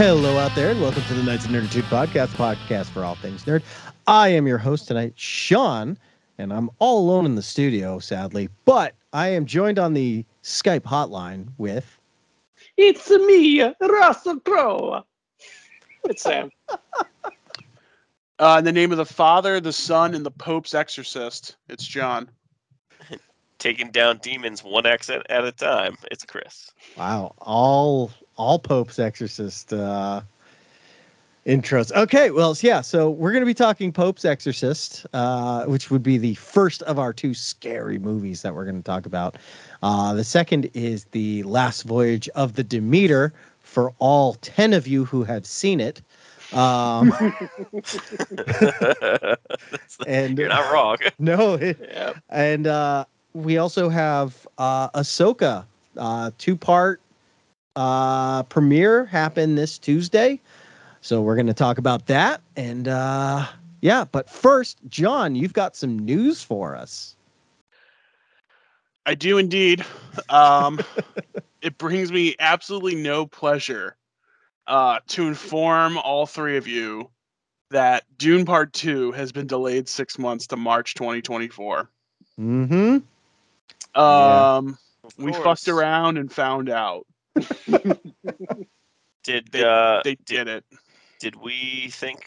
Hello out there, and welcome to the Knights of Nerditude podcast, podcast for all things nerd. I am your host tonight, Sean, and I'm all alone in the studio, sadly, but I am joined on the Skype hotline with. It's me, Russell Crowe. It's Sam. Uh, in the name of the Father, the Son, and the Pope's exorcist, it's John. taking down demons one exit at a time. It's Chris. Wow, all all Pope's Exorcist uh, intros. Okay, well, yeah, so we're going to be talking Pope's Exorcist, uh, which would be the first of our two scary movies that we're going to talk about. Uh, the second is The Last Voyage of the Demeter for all 10 of you who have seen it. Um, and You're not wrong. no, it, Yep. and uh, we also have uh, Ahsoka, uh, two part uh, premiere happened this Tuesday. So we're going to talk about that. And uh, yeah, but first, John, you've got some news for us. I do indeed. Um, it brings me absolutely no pleasure uh, to inform all three of you that Dune Part 2 has been delayed six months to March 2024. Mm-hmm. Um, Of we course. fucked around and found out. Did They- uh, They did, did it. did we think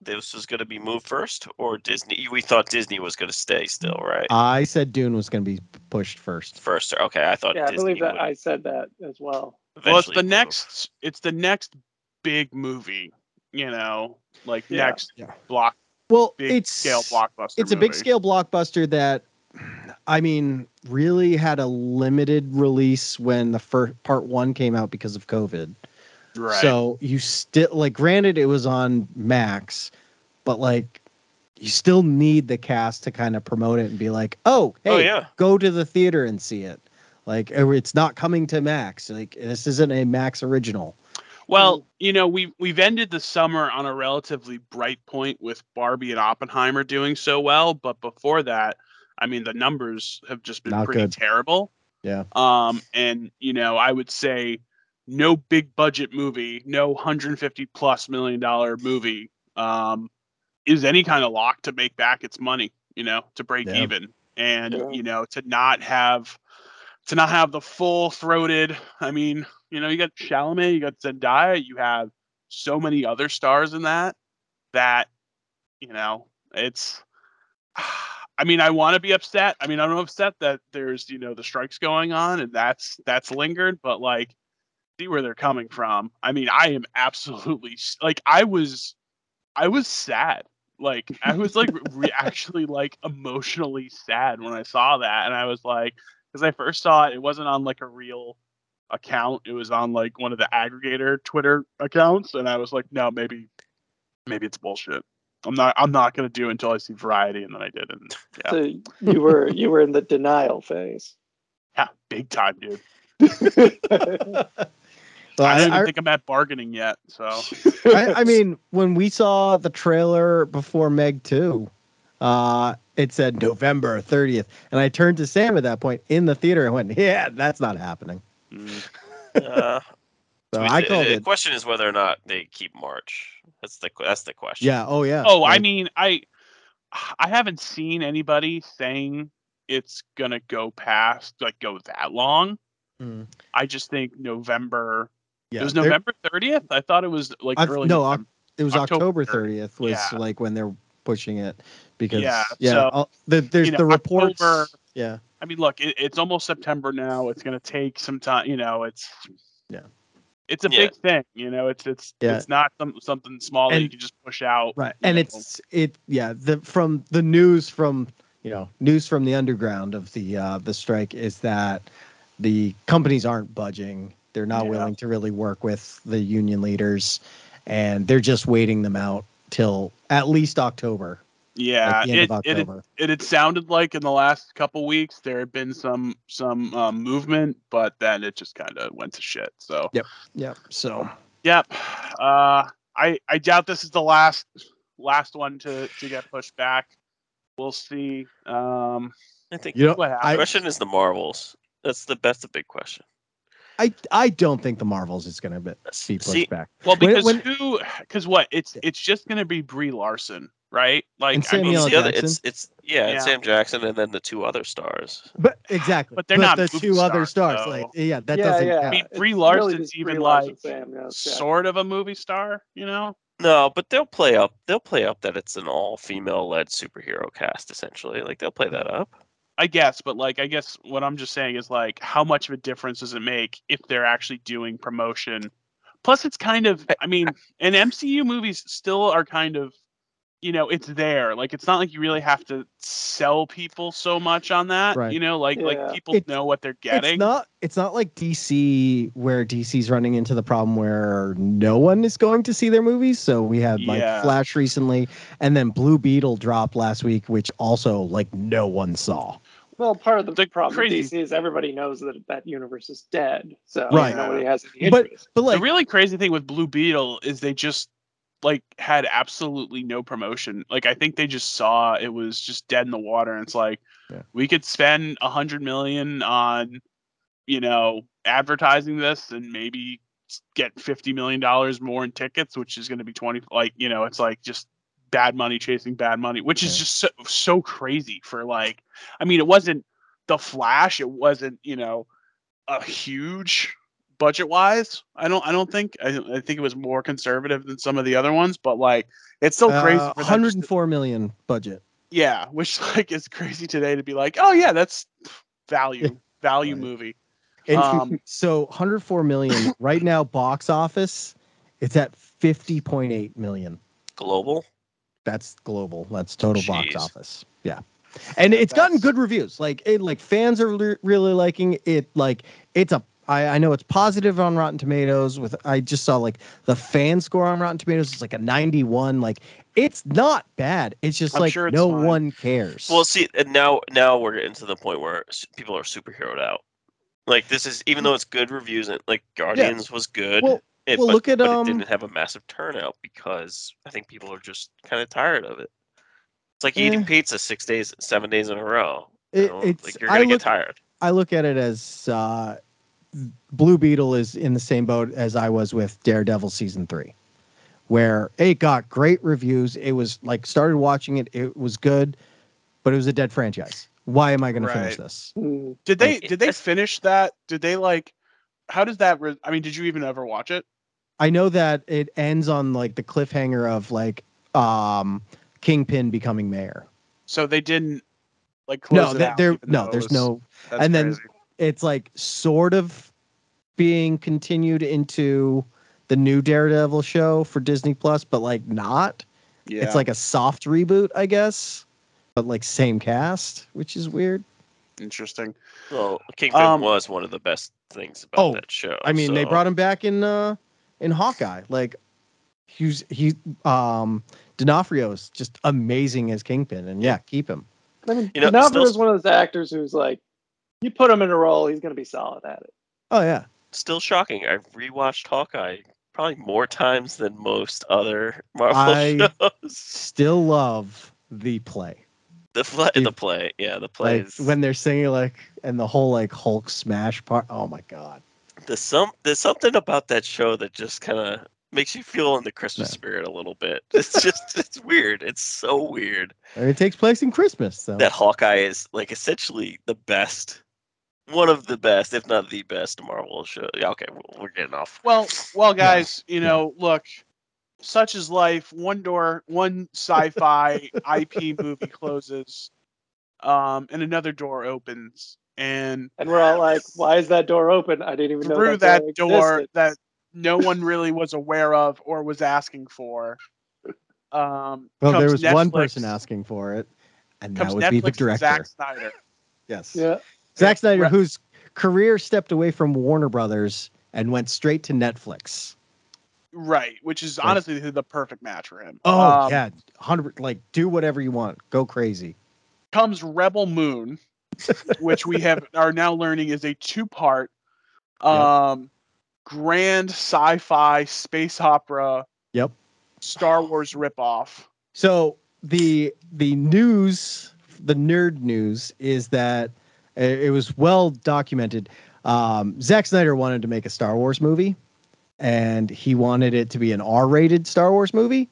this was going to be moved first, or Disney? We thought Disney was going to stay still, right? I said Dune was going to be pushed first. first, okay. I thought Yeah, I believe that would I said that as well. Well, it's the move. next. It's the next big movie. You know, like Yeah. next Yeah. block, Well, big it's scale blockbuster. it's a big scale blockbuster that i mean really had a limited release when the first part one came out because of covid. Right. so you still like granted it was on max but like you still need the cast to kind of promote it and be like oh, oh hey Oh yeah, go to the theater and see it. Like it's not coming to max. Like this isn't a max original. Well, you know, we we've ended the summer on a relatively bright point with Barbie and Oppenheimer doing so well, but before that, I mean, the numbers have just been Not pretty good. terrible. Yeah. Um, and you know, I would say no big budget movie, no 150 plus million dollar movie, um, is any kind of lock to make back its money. You know, to break Yeah. even, and Yeah. you know, to not have to not have the full throated. I mean, you know, you got Chalamet, you got Zendaya, you have so many other stars in that that you know it's. I mean, I want to be upset. I mean, I'm upset that there's you know the strikes going on and that's that's lingered, but like, see where they're coming from. I mean, I am absolutely like I was, I was sad. Like I was like re- actually like emotionally sad when I saw that, and I was like, because I first saw it, it wasn't on like a real account. It was on like one of the aggregator Twitter accounts, and I was like, no, maybe, maybe it's bullshit. I'm not. I'm not gonna do it until I see Variety, and then I did, and yeah, So you were you were in the denial phase. yeah, big time, dude. Well, I don't I- even think I'm at bargaining yet. So I, I mean, when we saw the trailer before Meg 2, uh, it said November 30th. And I turned to Sam at that point in the theater and went, Yeah, that's not happening. mm, uh, So I the- called the it. question is whether or not they keep March. That's the that's the question. Yeah. Oh, yeah. Oh, I mean, I I haven't seen anybody saying it's gonna go past like go that long. mm, I just think November. yeah. it was November thirtieth. I thought it was like I've- early. no, November. It was October 30th, was Yeah. like when they're pushing it because, Yeah, yeah. so, the, there's you know, the reports. October- Yeah. I mean, look, it, it's almost September now. It's gonna take some time. You know, it's Yeah. It's a Yeah. big thing, you know. It's it's Yeah. it's not some, something small that you can just push out. Right. And know. it's, it, yeah, the, from the news from, you know, news from the underground of the, uh, the strike is that the companies aren't budging They're not Yeah. willing to really work with the union leaders, and they're just waiting them out till at least October. Yeah, like it, it, it had sounded like in the last couple weeks there had been some some um, movement, but then it just kind of went to shit. So Yep. Yep. So Yep. Uh, I I doubt this is the last last one to to get pushed back. We'll see. Um, I think you know, what happens. I, question is the Marvels. That's the that's the big question. I I don't think the Marvels is going to be See- pushed back. well, because when- who? Because what? It's it's just gonna be Brie Larson, right? Like And I mean, It's the other, it's it's yeah, Yeah. it's Sam Jackson and then the two other stars. But exactly. But they're not the movie two other stars, stars. Like yeah, that yeah, doesn't yeah. count. I mean, It's Brie really Larson's just even Brie Larson, like Sam, yeah, it's Jack. sort of a movie star, you know? No, but they'll play up. They'll play up that it's an all female led superhero cast essentially. Like they'll play that up. I guess, but like, I guess what I'm just saying is like, how much of a difference does it make if they're actually doing promotion? Plus, it's kind of, I mean, and MCU movies still are kind of, you know, it's there. Like, it's not like you really have to sell people so much on that. Right. You know, like Yeah. like people It's- know what they're getting. It's getting. not. It's not like DC, where DC's running into the problem where no one is going to see their movies. So we had like Yeah. Flash recently, and then Blue Beetle dropped last week, which also like no one saw. Well, part of the, The problem crazy- with DC is everybody knows that that universe is dead, so Right. nobody has any But- interest. But like, the really crazy thing with Blue Beetle is they just like had absolutely no promotion. Like I think they just saw it was just dead in the water, and it's like Yeah. we could spend a hundred million on, you know, advertising this and maybe get fifty million dollars more in tickets, which is going to be twenty. Like you know, it's like just bad money chasing bad money, which is just so so crazy for like. I mean, it wasn't the Flash. It wasn't you know a huge budget wise. I don't I don't think I, I think it was more conservative than some of the other ones, but like it's still crazy. uh, for to- 104 million budget. yeah, which like is crazy today to be like, oh yeah, that's value value Right. movie. And Um, so 104 million right now, box office, it's at 50.8 million. Global. That's global. That's total box office. Yeah. And it's gotten good reviews. Like it, like fans are re- really liking it. Like it's a. I, I know it's positive on Rotten Tomatoes. With I just saw like the fan score on Rotten Tomatoes is like a 91. Like it's not bad. It's just I'm like sure it's no fine. one cares. Well, see, and now now we're getting to the point where people are superheroed out. Like this is even though mm. it's good reviews and like Guardians was good. Well- it, well, but, look at, but um, it didn't have a massive turnout because I think people are just kind of tired of it. It's like eating Eh. pizza six days, seven days in a row. you It- know? it's like you're gonna look get tired. I look at it as uh, Blue Beetle is in the same boat as I was with Daredevil season three, where it got great reviews. It was like started watching it, it was good, but it was a dead franchise. Why am I going to finish this? Did they did they finish that? Did they like? How does that? Re- I mean, did you even ever watch it? I know that it ends on like the cliffhanger of like um Kingpin becoming mayor. So they didn't like close No, it that out, there no, there's was- no and then- crazy. it's like sort of being continued into the new Daredevil show for Disney Plus, but like not. yeah. It's like a soft reboot, I guess, but like same cast, which is weird. interesting. Well, Kingpin Um, was one of the best things about Oh, that show. I mean, they brought him back in uh in Hawkeye. Like he's he um D'Onofrio's just amazing as Kingpin, and yeah, keep him. I mean, You know, D'Onofrio still- is one of those actors who's like, you put him in a role, he's going to be solid at it. Oh yeah, still shocking. I've rewatched Hawkeye probably more times than most other Marvel I- shows. still love the play. The play, Dude, the play, yeah, the play Like is when they're singing like and the whole like Hulk smash part. Oh my god. there's some there's something about that show that just kind of makes you feel in the Christmas Yeah. spirit a little bit. It's just it's weird. It's so weird I mean, it takes place in Christmas, so that Hawkeye is like essentially the best, one of the best, if not the best Marvel show. Yeah, okay, we're- we're getting off. Well, well, guys, you know, look, such is life. One door, one sci-fi IP movie closes, um, and another door opens, and And we're all like, why is that door open? I didn't even know through that, that door, door existed." that no one really was aware of or was asking for. Um, well, there comes was one person asking for it, and that Comes would Netflix be the and director. Zack Snyder. Yes. Yeah. Zack Snyder, Right. whose career stepped away from Warner Brothers and went straight to Netflix. Right, which is honestly the perfect match for him. Oh Um, yeah, hundred like do whatever you want, go crazy. comes Rebel Moon, which we have are now learning is a two-part um grand sci-fi space opera Yep. Star Wars ripoff. So the the news, the nerd news, is that uh, it was well documented. Um, Zack Snyder wanted to make a Star Wars movie, and he wanted it to be an R-rated Star Wars movie.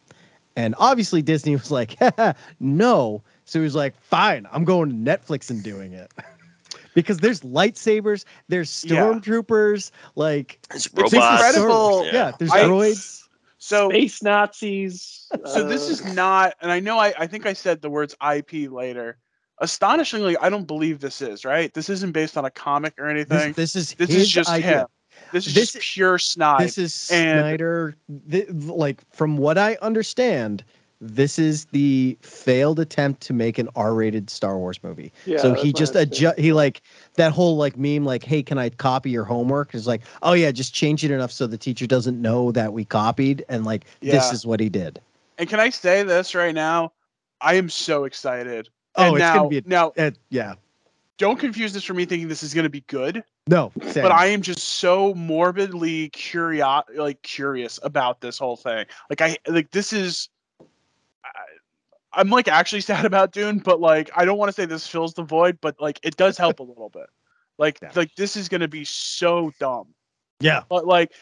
And obviously Disney was like, no. So he was like, fine, I'm going to Netflix and doing it. because there's lightsabers, there's Yeah. stormtroopers, like It's It's incredible. yeah, Yeah. there's I- droids. So Space Nazis. so this uh, is not and I know I, I think I said the words IP later. Astonishingly, I don't believe this is, right? This isn't based on a comic or anything. This, this is This, his is just idea. him. This is This- just pure Snyder. This is Snyder. Th- like from what I understand, this is the failed attempt to make an R-rated Star Wars movie. yeah, so he just adjust. He like that whole like meme, like, "Hey, can I copy your homework?" Is like, "Oh yeah, just change it enough so the teacher doesn't know that we copied." And like, this is what he did. and can I say this right now? I am so excited. Oh, and it's now, gonna be a, now uh, yeah. Don't confuse this for me thinking this is going to be good No, same. but i am just so morbidly curious like curious about this whole thing like i like this is I, i'm like actually sad about dune but like i don't want to say this fills the void but like it does help a little bit like Yeah. like this is going to be so dumb yeah, but like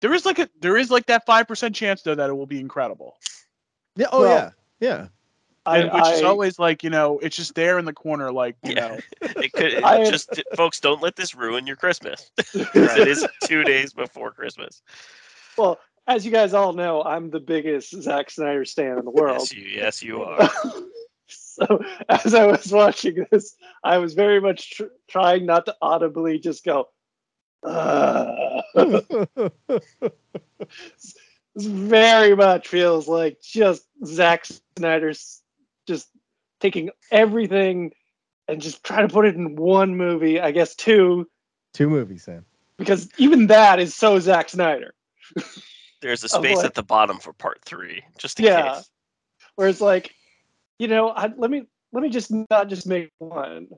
there is like a there is like that 5% chance though that it will be incredible yeah. Oh Well, yeah, yeah. I, and, which is always like you know it's just there in the corner like you Yeah. know It could it I- just folks don't let this ruin your Christmas. 'Cause it is two days before Christmas. well, as you guys all know, I'm the biggest Zack Snyder stan in the world. Yes, you yes you are. so as I was watching this, I was very much tr- trying not to audibly just go. "Ugh." this very much feels like just Zack Snyder's just taking everything and just trying to put it in one movie. I guess two, Two movies, Sam. because even that is so Zack Snyder. There's a space what? at the bottom for part three, just in Yeah. case. where it's like, you know, I, let me let me just not just make one,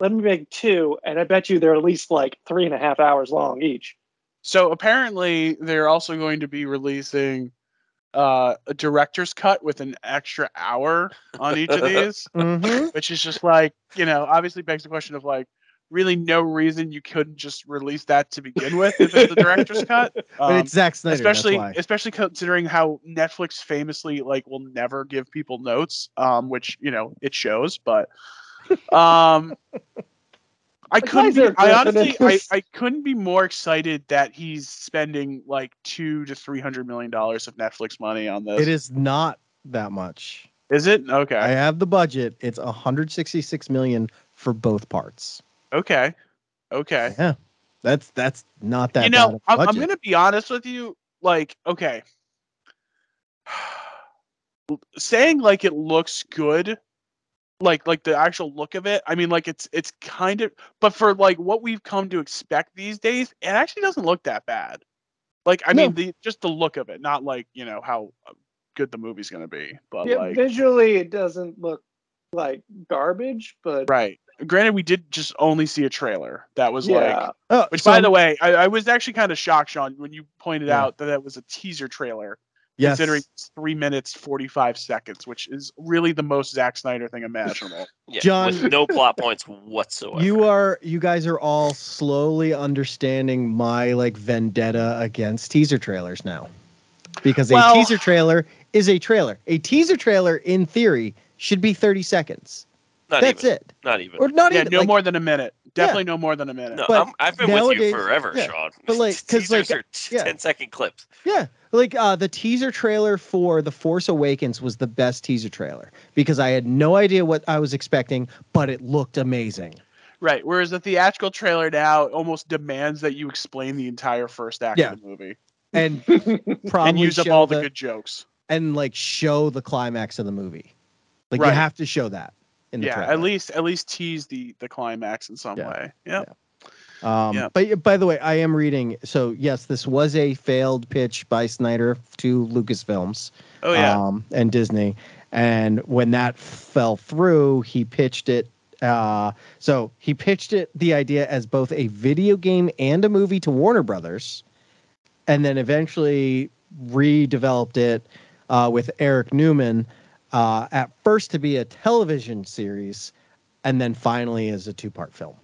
let me make two, and I bet you they're at least like three and a half hours long each. So apparently they're also going to be releasing uh, a director's cut with an extra hour on each of these, Mm-hmm. which is just like, you know, obviously begs the question of like, really no reason you couldn't just release that to begin with if it's the director's cut. But Um, it's Zack Snyder. especially that's why. especially considering how Netflix famously like will never give people notes, um, which you know it shows, but um, I The couldn't. Be, I honestly, I, I couldn't be more excited that he's spending like two to three hundred million dollars of Netflix money on this. It is not that much. Is it okay? I have the budget. It's 166 million for both parts. okay, okay. Yeah, that's that's not that. you know, of a I'm, I'm gonna be honest with you. Like, okay, saying like it looks good, like like the actual look of it. I mean, like it's it's kind of, but for like what we've come to expect these days, it actually doesn't look that bad. Like, I No. mean, the just the look of it, not like you know how uh, good the movie's gonna be, but Yeah, like, visually it doesn't look like garbage, but right. Granted, we did just only see a trailer that was yeah, like Oh, Which, so by I'm- the way, I, I was actually kind of shocked, Sean, when you pointed Yeah. out that that was a teaser trailer, yes, considering it's three minutes forty five seconds, which is really the most Zack Snyder thing imaginable. Yeah, John- with no plot points whatsoever. you are you guys are all slowly understanding my like vendetta against teaser trailers now because a Well- teaser trailer is a trailer a teaser trailer in theory should be 30 seconds not that's even, it Not even. or not yeah, even no like, more than a minute. Definitely no more than a minute. No, but I'm, I've been with you forever, yeah, Sean. but like- 'cause like- Teasers are t- yeah. 10 second clips. yeah like uh the teaser trailer for the force awakens was the best teaser trailer because i had no idea what i was expecting but it looked amazing Right. Whereas the theatrical trailer now almost demands that you explain the entire first act Yeah. of the movie and probably and use up all the, the good jokes. and like show the climax of the movie. Like you have to show that in the Yeah, trailer. at least at least tease the the climax in some Yeah. way. Yeah. Um, Yeah. But by the way, I am reading. So yes, this was a failed pitch by Snyder to Lucasfilms Oh yeah. um, and Disney. And when that fell through, he pitched it. Uh, so he pitched it the idea as both a video game and a movie to Warner Brothers, and then eventually redeveloped it uh, with Eric Newman uh, at first to be a television series, and then finally as a two-part film.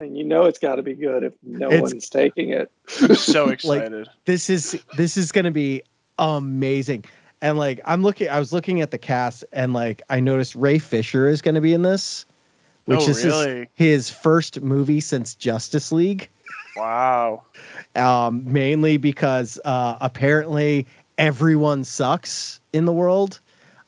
And you know it's got to be good if no It's- one's taking it. I'm so excited. this is this is gonna be amazing and like i'm looking i was looking at the cast and like i noticed ray fisher is gonna be in this which oh is his, his first movie since justice league Wow. um mainly because uh apparently everyone sucks in the world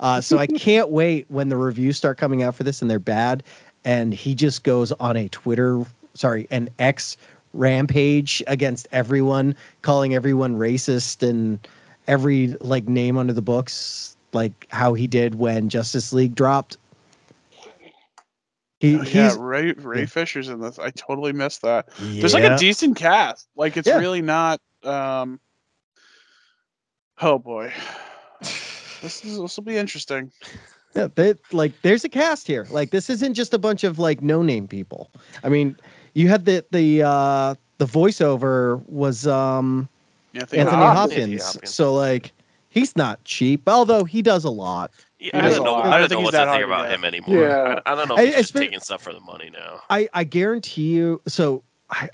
uh so i can't wait when the reviews start coming out for this and they're bad and he just goes on a twitter sorry an x rampage against everyone calling everyone racist and every like name under the books like how he did when justice league dropped he, Oh, yeah, he's Ray Ray yeah. Fisher's in this. I totally missed that. There's like a decent cast. Like it's Yeah. really not um Oh boy. This is this will be interesting. Yeah, they, like there's a cast here. Like this isn't just a bunch of like no name people. I mean, you had the the uh the voiceover was um Yeah, Anthony Hopkins. Hopkins. So like he's not cheap, although he does a lot. Yeah, I don't know. lot. I I don't don't know what that to think about get. him anymore. Yeah. I, I don't know if he's it's just been- taking stuff for the money now. I I guarantee you. So I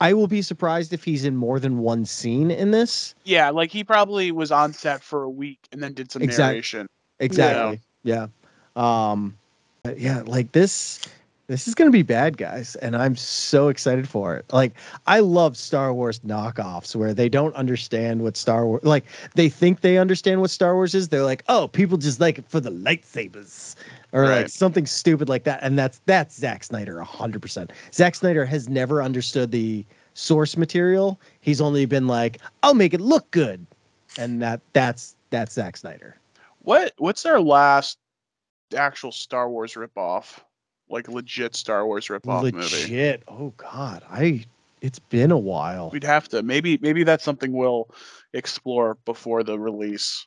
I will be surprised if he's in more than one scene in this. Yeah, like he probably was on set for a week and then did some Exact- narration. Exactly. Yeah. Um but yeah, like this this is going to be bad guys and I'm so excited for it. Like I love Star Wars knockoffs where they don't understand what Star Wars like they think they understand what Star Wars is. They're like, "Oh, people just like it for the lightsabers." Or like something stupid like that and that's that's Zack Snyder 100%. Zack Snyder has never understood the source material. He's only been like, "I'll make it look good." And that that's that's Zack Snyder. What what's their last actual Star Wars ripoff? Like legit Star Wars ripoff movie. legit. Oh God, I. It's been a while. We'd have to maybe maybe that's something we'll explore before the release.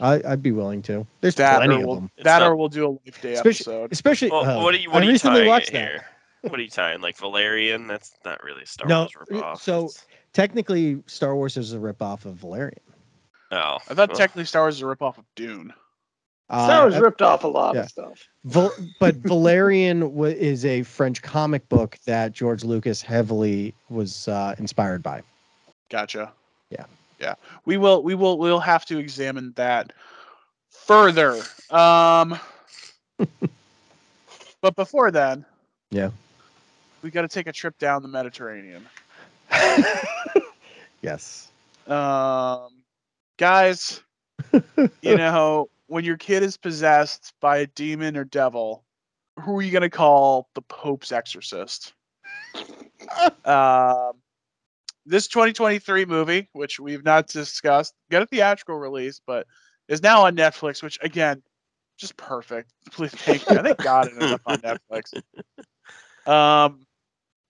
I, I'd be willing to. There's That plenty or of we'll them, that not- or we'll do a life day Especially- episode. especially. Well, uh, what are you I what are you recently tying watched it that. here? What are you tying? Like Valerian? That's not really a Star No, Wars ripoff. so- It's- Technically, Star Wars is a ripoff of Valerian. oh, I thought well, technically Star Wars is a ripoff of Dune. Star Wars Uh, ripped off a lot yeah. of stuff. Val- but Valerian wa is a French comic book that George Lucas heavily was uh, inspired by. Gotcha. Yeah. Yeah. We will we will we'll have to examine that further. Um but before then, Yeah. we got to take a trip down the Mediterranean. yes. Um guys, you know, when your kid is possessed by a demon or devil, who are you going to call the Pope's exorcist? um, this 2023 movie, which we've not discussed, got a theatrical release, but is now on Netflix, which again, just perfect. Please thank I think God it ended up on Netflix. Um,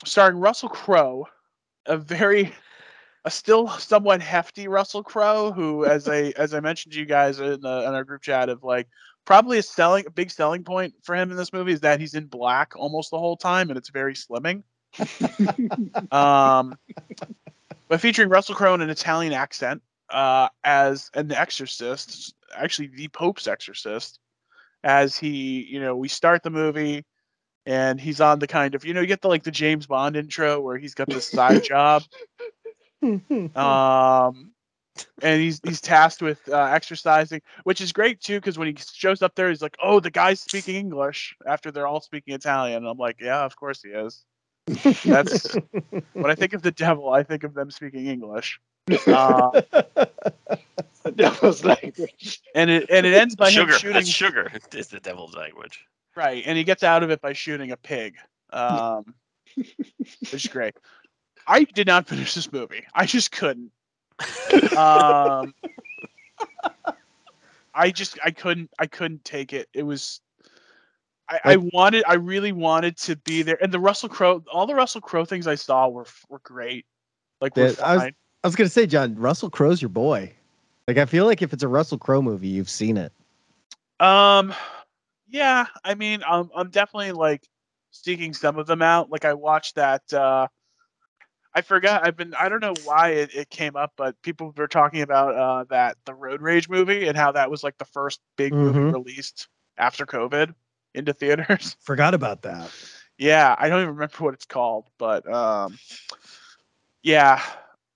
starring Russell Crowe, a very a still somewhat hefty Russell Crowe, who, as I as I mentioned to you guys in, the, in our group chat, of like probably a selling a big selling point for him in this movie is that he's in black almost the whole time, and it's very slimming. um, but featuring Russell Crowe in an Italian accent uh, as an exorcist, actually the Pope's exorcist, as he, you know, we start the movie. And he's on the kind of, you know, you get the like the James Bond intro where he's got this side job um and he's he's tasked with uh, exorcising which is great too because when he shows up there he's like oh the guy's speaking english after they're all speaking italian and i'm like yeah of course he is that's when i think of the devil i think of them speaking english uh, The devil's language. and it and it ends by sugar. him shooting That's sugar. Is the devil's language. right and he gets out of it by shooting a pig um which is great i did not finish this movie i just couldn't um i just i couldn't i couldn't take it it was I, I wanted, I really wanted to be there, and the Russell Crowe, all the Russell Crowe things I saw were were great. Like, were Yeah, I was- I was gonna say, John, Russell Crowe's your boy. Like, I feel like if it's a Russell Crowe movie, you've seen it. Um, yeah, I mean, I'm I'm definitely like seeking some of them out. Like I watched that. uh I forgot. I've been. I don't know why it, it came up, but people were talking about uh that the Road Rage movie and how that was like the first big movie Mhm. released after COVID into theaters. Forgot about that. yeah, I don't even remember what it's called, but um, yeah,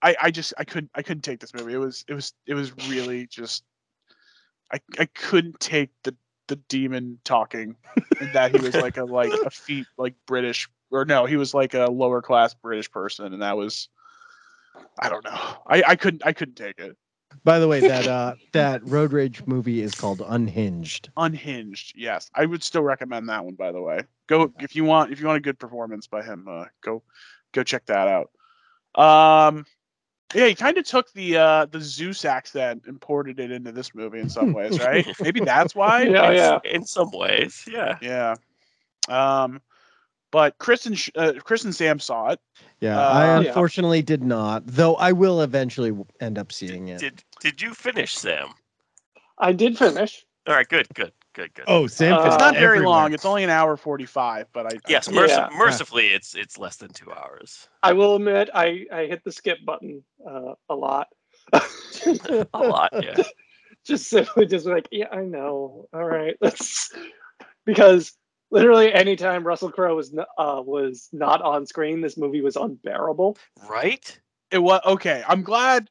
I I just I couldn't I couldn't take this movie. It was it was it was really just I I couldn't take the the demon talking and that he was like a like a feet like British or no he was like a lower class British person and that was I don't know I I couldn't I couldn't take it By the way, that uh that road rage movie is called Unhinged. unhinged yes I would still recommend that one by the way go if you want if you want a good performance by him uh, go go check that out um yeah he kind of took the uh the Zeus accent and ported it into this movie in some ways right maybe that's why Yeah, yeah. In some ways, yeah. Yeah. Um, but Chris and uh, Chris and Sam saw it. Yeah, Uh, I yeah. unfortunately did not, though I will eventually end up seeing it. Did did you finish, Sam? I did finish. All right, good, good, good, good. Oh, Sam, Uh, It's not very everywhere. long. It's only an hour forty-five. But I yes, I, merc- Yeah. mercifully, it's it's less than two hours. I will admit I I hit the skip button uh, a lot. A lot, yeah. just simply just like yeah I know. All right, let's because literally anytime Russell Crowe was uh, was not on screen, this movie was unbearable. Right? it was okay. I'm glad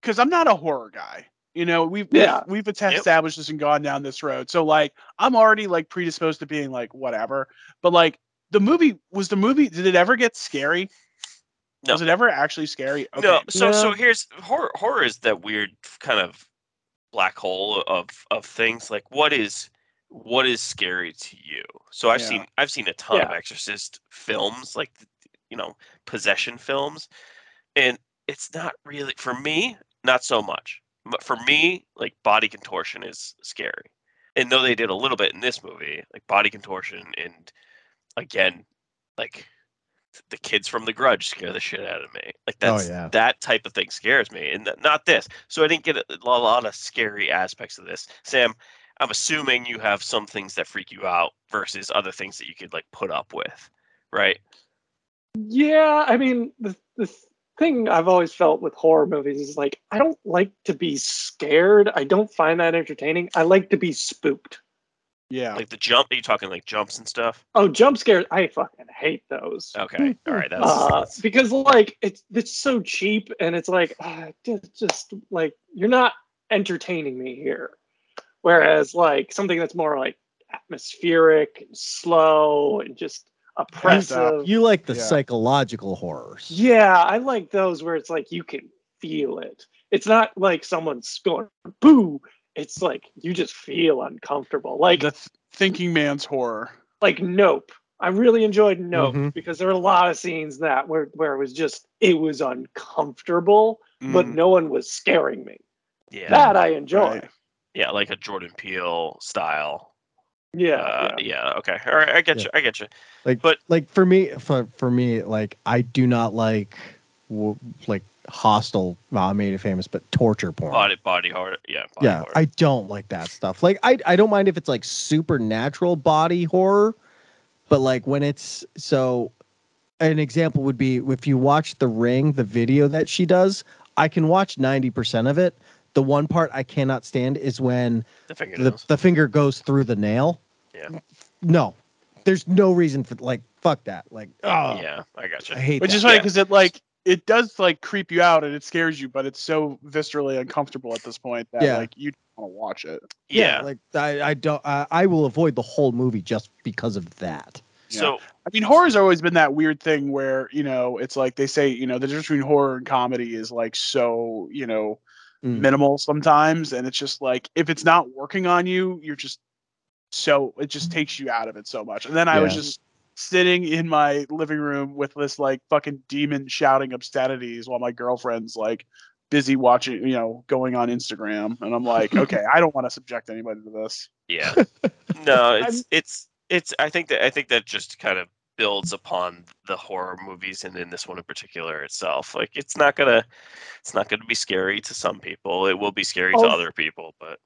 because I'm not a horror guy. You know, we've Yeah. we've, we've established this and gone down this road. So like, I'm already like predisposed to being like whatever. But like, the movie was the movie. Did it ever get scary? No. Was it ever actually scary? Okay. No, so so here's horror. Horror is that weird kind of black hole of of things. Like what is what is scary to you? So I've Yeah. seen I've seen a ton of Exorcist films, like you know possession films, and it's not really for me. Not so much. But for me, like body contortion is scary. And though they did a little bit in this movie, like body contortion and again, like the kids from The Grudge scare the shit out of me. Like Oh, that's yeah. that type of thing scares me, and th- not this. So I didn't get a, a lot of scary aspects of this. Sam, I'm assuming you have some things that freak you out versus other things that you could like put up with, right? Yeah, I mean the the thing I've always felt with horror movies is like I don't like to be scared. I don't find that entertaining. I like to be spooked. yeah. Like the jump. Are you talking like jumps and stuff? Oh, jump scares! I fucking hate those. Okay, all right. That's, uh, that's because like it's it's so cheap and it's like ah, just, just like you're not entertaining me here whereas like something that's more like atmospheric slow and just oppressive You like the Yeah. psychological horrors. yeah i like those where it's like you can feel it it's not like someone's going boo it's like you just feel uncomfortable like the th- thinking man's horror. like Nope. I really enjoyed Nope Mhm. because there were a lot of scenes that where where it was just it was uncomfortable, but Mm, no one was scaring me. yeah, That I enjoy. right. Yeah, like a Jordan Peele style. Yeah, uh, yeah. yeah. Okay, all right. I get Yeah. you. I get you. Like, But- like for me, for for me, like I do not like, w- like Hostel. Well, I made it famous, but torture porn. Body, body horror. Yeah. Body yeah, horror. I don't like that stuff. Like I I don't mind if it's like supernatural body horror, but like when it's so an example would be if you watch The Ring, the video that she does, I can watch 90% of it. The one part I cannot stand is when the the, the finger goes through the nail. Yeah. No. There's no reason for like fuck that. Like oh yeah, I got you. I hate Which that. is funny Yeah. because it like it does like creep you out and it scares you, but it's so viscerally uncomfortable at this point that Yeah. like you don't want to watch it. Yeah. like I, I don't I, I will avoid the whole movie just because of that. So I mean, horror's always been that weird thing where you know it's like they say you know the difference between horror and comedy is like so you know Mm. minimal sometimes, and it's just like if it's not working on you, you're just so it just takes you out of it so much. And then I was just sitting in my living room with this like fucking demon shouting obscenities while my girlfriend's like busy watching, you know, going on Instagram, and I'm like, okay, I don't want to subject anybody to this. yeah. No, it's it's it's I think that I think that just kind of builds upon the horror movies and in this one in particular itself. Like it's not gonna it's not gonna be scary to some people. It will be scary to other people, but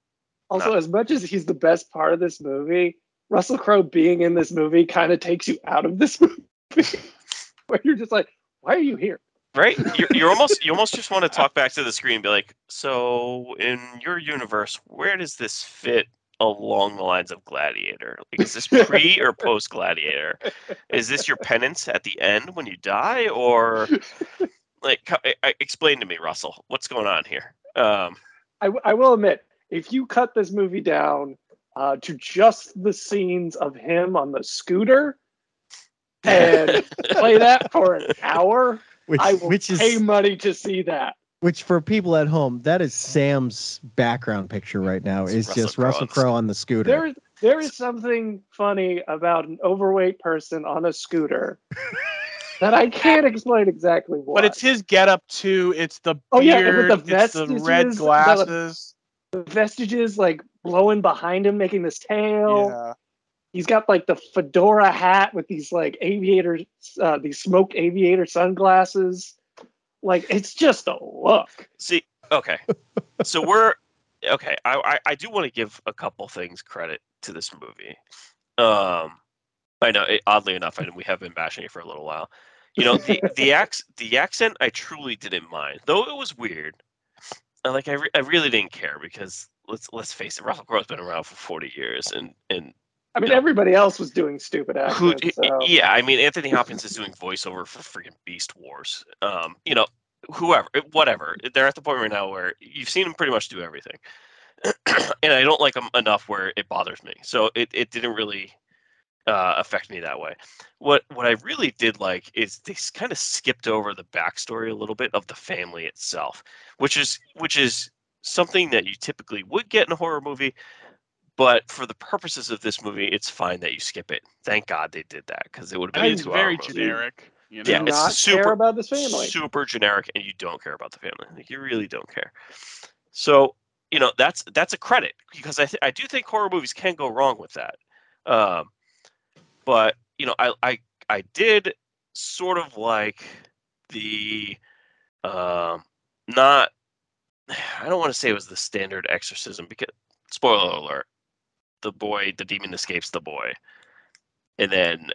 Also, as much as he's the best part of this movie, Russell Crowe being in this movie kind of takes you out of this movie, where you're just like, why are you here? right? You're, you're almost you almost just want to talk back to the screen and be like, so in your universe, where does this fit along the lines of Gladiator? Like, is this pre or post Gladiator? Is this your penance at the end when you die, or like I- I- explain to me, Russell, what's going on here? Um, I, I will admit, if you cut this movie down uh, to just the scenes of him on the scooter and play that for an hour, Which, I will which is pay money to see that. Which for people at home, that is Sam's background picture right now. It's Is Russell just Crowe Russell Crowe on the scooter. There, there is something funny about an overweight person on a scooter that I can't explain exactly why. But it's his getup too. It's the Oh, yeah, and beard. with the it's the red vestiges, the- glasses. the vestiges like blowing behind him, making this tail. Yeah. He's got like the fedora hat with these like aviator, uh, these smoke aviator sunglasses. Like it's just a look. see, okay, so we're okay. I I, I do want to give a couple things credit to this movie. Um, I know, it, oddly enough, and we have been bashing it for a little while. You know, the the ac- the accent I truly didn't mind, though it was weird. And like I, re- I really didn't care because let's let's face it, Russell Crowe's been around for forty years, and and I mean, everybody else was doing stupid who. So. yeah, I mean Anthony Hopkins is doing voiceover for freaking Beast Wars. Um, you know, whoever, whatever. They're at the point right now where you've seen him pretty much do everything, and I don't like him enough where it bothers me. So it it didn't really uh, affect me that way. What what I really did like is they kind of skipped over the backstory a little bit of the family itself, which is which is something that you typically would get in a horror movie. But for the purposes of this movie, it's fine that you skip it. Thank God they did that because it would have been mean, a it's very movie. generic. You know? Yeah, Do it's not super- care about this family. super generic and you don't care about the family like you really don't care so you know that's that's a credit because i th- i do think horror movies can go wrong with that um but you know i i i did sort of like the um not i don't want to say it was the standard exorcism because spoiler alert the boy the demon escapes the boy. And then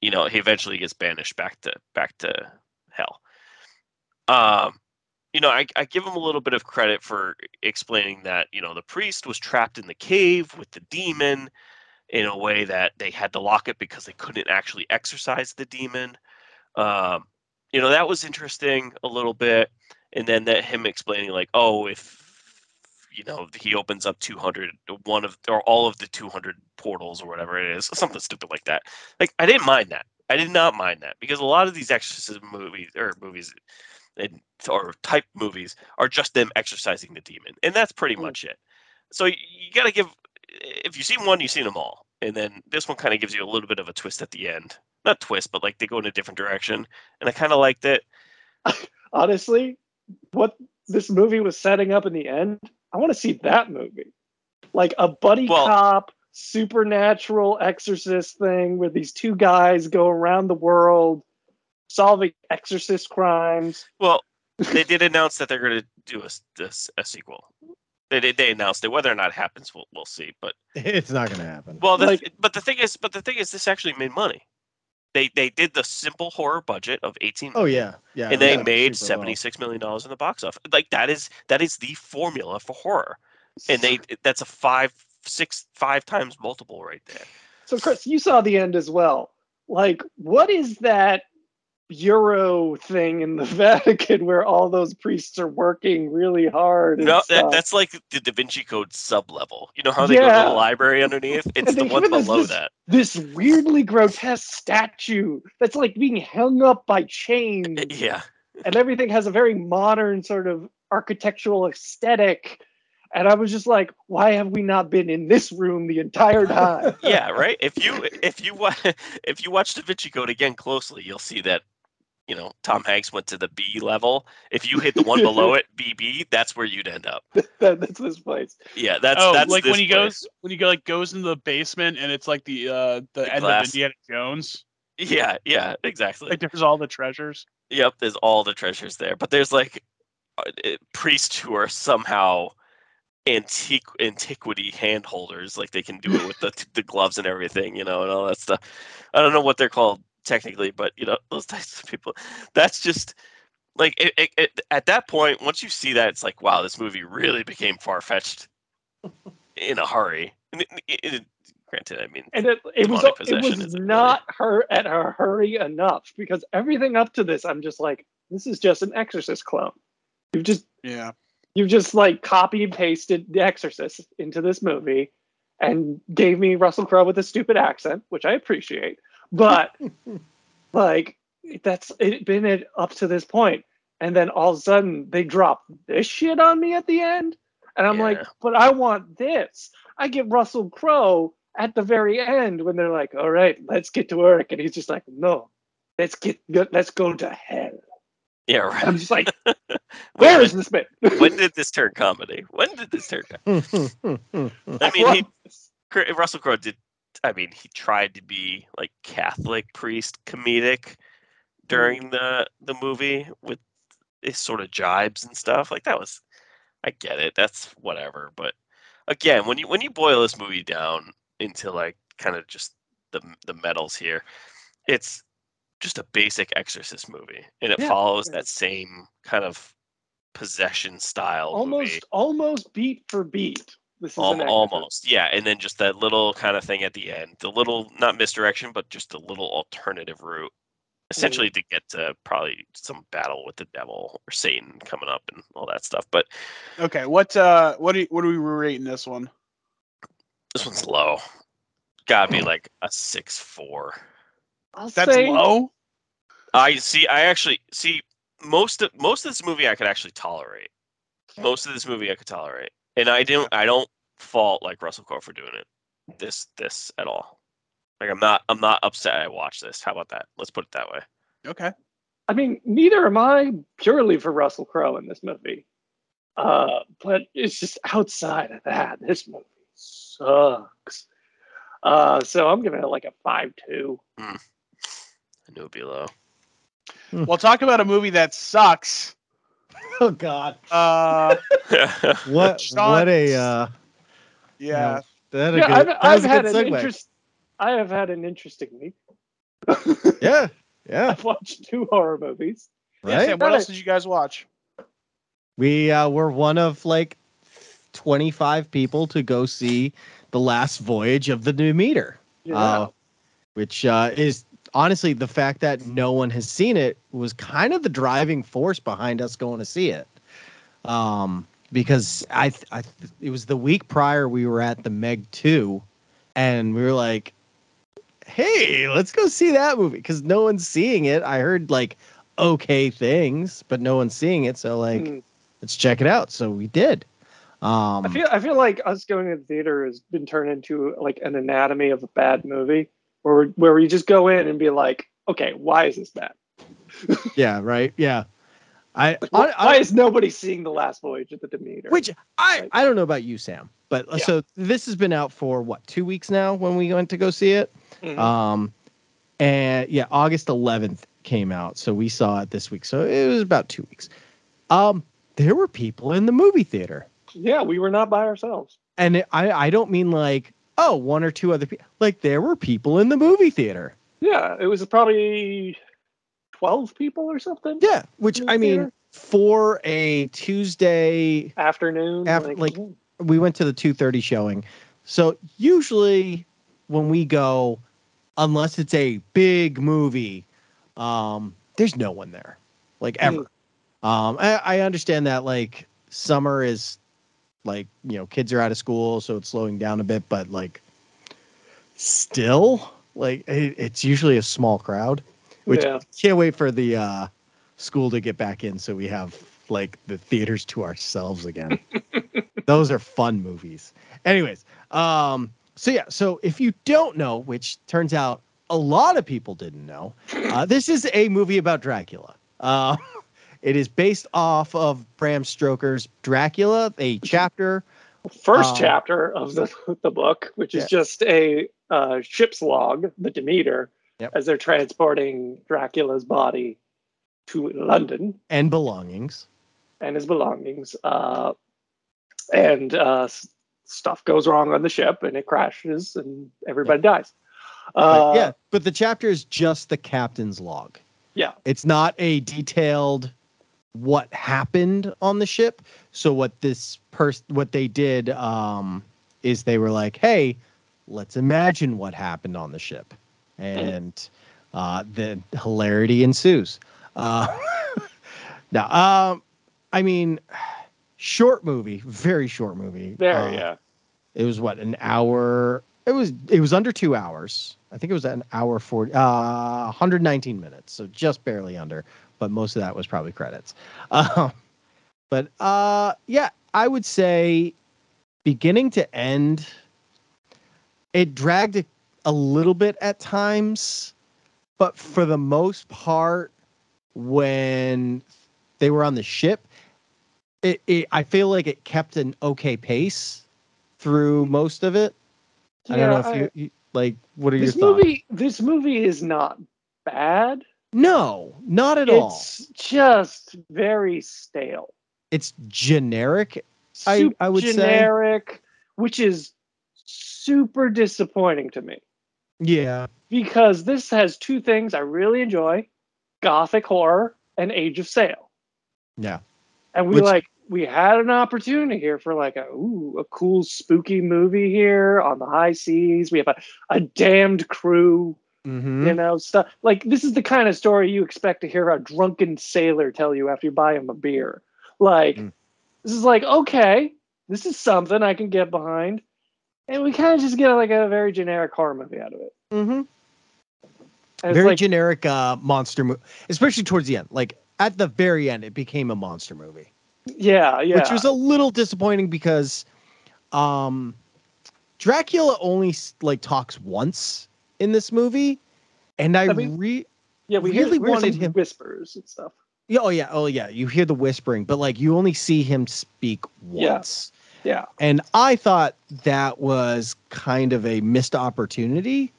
you know he eventually gets banished back to back to hell. Um you know I, I give him a little bit of credit for explaining that you know the priest was trapped in the cave with the demon in a way that they had to lock it because they couldn't actually exorcise the demon. Um you know that was interesting a little bit. And then that him explaining like oh if you know he opens up 200 one of or all of the 200 portals or whatever it is something stupid like that. Like i didn't mind that. I did not mind that because a lot of these exorcism movies or movies and or type movies are just them exorcising the demon and that's pretty Mm. much it. So you, you got to give if you've seen one you've seen them all and then this one kind of gives you a little bit of a twist at the end. Not twist but like they go in a different direction and i kind of liked it. Honestly, what this movie was setting up in the end, I want to see that movie. Like a buddy Well- cop, supernatural exorcist thing where these two guys go around the world solving exorcist crimes. Well, they did announce that they're going to do a, s- this, a sequel. They did. They announced it. Whether or not it happens, we'll, we'll see. But It's not going to happen. well, the, Like- but the thing is, but the thing is, this actually made money. They they did the simple horror budget of eighteen. oh yeah, yeah. and they yeah, made super seventy six million dollars in the box office. Like that is that is the formula for horror, and they that's a five six five times multiple right there. So, Chris, you saw the end as well. Like, what is that Euro thing in the Vatican where all those priests are working really hard? No, that, uh, that's like the Da Vinci Code sub level. You know how they go to the library underneath? It's the one below this- that. this weirdly grotesque statue that's like being hung up by chains Yeah. and everything has a very modern sort of architectural aesthetic and i was just like why have we not been in this room the entire time yeah, right. If you if you if you watch Da Vinci Code again closely, you'll see that you know Tom Hanks went to the B level. If you hit the one below it, BB, that's where you'd end up. that, that's this place. Yeah, that's oh, that's like when he place. goes when he go like goes into the basement and it's like the uh the, end glass. of Indiana Jones. Yeah, yeah, exactly. Like there's all the treasures. Yep, there's all the treasures there, but there's like uh, uh, priests who are somehow antique antiquity handholders like they can do it with the the gloves and everything, you know, and all that stuff. I don't know what they're called technically, but you know, those types of people. That's just like it, it, it, at that point, once you see that, it's like, wow, this movie really became far fetched in a hurry. It- it- it- granted, I mean, And it, it was it was isn't really- not her at her hurry enough because everything up to this, I'm just like, this is just an Exorcist clone. You've just Yeah. you've just like copy and pasted The Exorcist into this movie and gave me Russell Crowe with a stupid accent, which I appreciate. But like that's it been it up to this point, and then all of a sudden they drop this shit on me at the end, and I'm like, but I want this. I get Russell Crowe at the very end when they're like, all right, let's get to work, and he's just like, no, let's get let's go to hell. yeah, right. I'm just like, When where did- is this bit? when did this turn comedy? When did this turn? Com- I mean, he, Russell Crowe did. I mean, he tried to be like Catholic priest comedic mm-hmm. during the the movie with his sort of jibes and stuff. Like that was, I get it. That's whatever. But again, when you when you boil this movie down into like kind of just the the metals here, it's just a basic Exorcist movie, and it Yeah. follows that same kind of possession style almost movie. almost beat for beat. This is Al- an Exorcist. almost, yeah. And then just that little kind of thing at the end, the little not misdirection, but just a little alternative route, essentially to get to probably some battle with the devil or Satan coming up and all that stuff. But Okay, what uh what do you, what are we rating this one? this one's low. Gotta be like a six four. I'll That's say low. I see. I actually see most of most of this movie. I could actually tolerate. Most of this movie I could tolerate, and I don't. I don't fault like Russell Crowe for doing it. This this at all. Like I'm not. I'm not upset. I watched this. How about that? Let's put it that way. Okay. I mean, neither am I purely for Russell Crowe in this movie. Uh, but it's just outside of that, this movie sucks. Uh, so I'm giving it like a five two. I knew it'd be low. Well, talk about a movie that sucks. oh God! Uh What Sean- what a uh, yeah. that a Yeah, good, I've, that I've a had good an segue. interest. I have had an interesting week. Yeah, yeah, I've watched two horror movies. Yeah, right. Sam, what else did you guys watch? We uh, were one of like 25 people to go see the last voyage of the Demeter, Yeah. uh, which uh, is honestly the fact that no one has seen it was kind of the driving force behind us going to see it. Um, because I, I, it was the week prior we were at the Meg 2, and we were like, hey, let's go see that movie because no one's seeing it. I heard like okay things, but no one's seeing it. So like, Hmm. let's check it out. So we did. Um, I feel I feel like us going to the theater has been turned into like an anatomy of a bad movie, where where we just go in and be like, okay, why is this bad? yeah, right. Yeah. I, Like, I, why is nobody seeing the last voyage of the Demeter? which I. I don't know about you, Sam, but uh, Yeah. so this has been out for what, two weeks now when we went to go see it. Mhm. Um, and yeah, August 11th came out. So we saw it this week. So it was about two weeks. Um, there were people in the movie theater. yeah, we were not by ourselves. And it, I, I don't mean like, oh, one or two other people. Like there were people in the movie theater. Yeah, it was probably twelve people or something. Yeah. Which the I mean, theater? for a Tuesday, afternoon. After- like- we went to the 2:30 showing. So usually when we go, unless it's a big movie, um, there's no one there, like ever. Um, I, I understand that like summer is like you know kids are out of school, so it's slowing down a bit, but like still like it, it's usually a small crowd, which yeah, can't wait for the uh, school to get back in so we have like the theaters to ourselves again. Those are fun movies. Anyways, um, so yeah, so if you don't know, which turns out a lot of people didn't know, uh, this is a movie about Dracula. Uh, it is based off of Bram Stoker's Dracula, a chapter. First Um, chapter of the the book, which is yeah. just a uh, ship's log, the Demeter, Yep. as they're transporting Dracula's body to London and belongings. and his belongings. Uh, and uh, stuff goes wrong on the ship, and it crashes, and everybody dies. But Uh, yeah, but the chapter is just the captain's log. Yeah. It's not a detailed what happened on the ship. So what this person what they did um is they were like, "Hey, let's imagine what happened on the ship." And uh the hilarity ensues. Uh now, um I mean short movie, very short movie. There, Uh, yeah. it was what an hour. It was it was under two hours. I think it was an hour forty, uh, 119 minutes, so just barely under. But most of that was probably credits. Um, but uh, yeah, I would say beginning to end, it dragged a, a little bit at times, but for the most part, when they were on the ship, it, it I feel like it kept an okay pace through most of it. I don't know if Yeah, you, you like. What are your this thoughts? movie this movie is not bad No, not at all. it's just very stale It's generic. I- Super I would say- generic which is super disappointing to me Yeah. because this has two things i really enjoy gothic horror and age of sail Yeah. and we Which- like we had an opportunity here for like a ooh, a cool spooky movie here on the high seas we have a, a damned crew Mm-hmm. you know stuff like this is the kind of story you expect to hear a drunken sailor tell you after you buy him a beer like Mm. this is like okay this is something i can get behind and we kind of just get like a very generic horror movie out of it Mm-hmm. Very like generic uh, monster movie, especially towards the end. Like at the very end, it became a monster movie, yeah yeah which was a little disappointing because um, Dracula only like talks once in this movie, and I, I mean- re yeah we really hear wanted him- whispers and stuff Yeah, oh yeah, oh yeah. You hear the whispering, but like you only see him speak once. yeah yeah. And I thought that was kind of a missed opportunity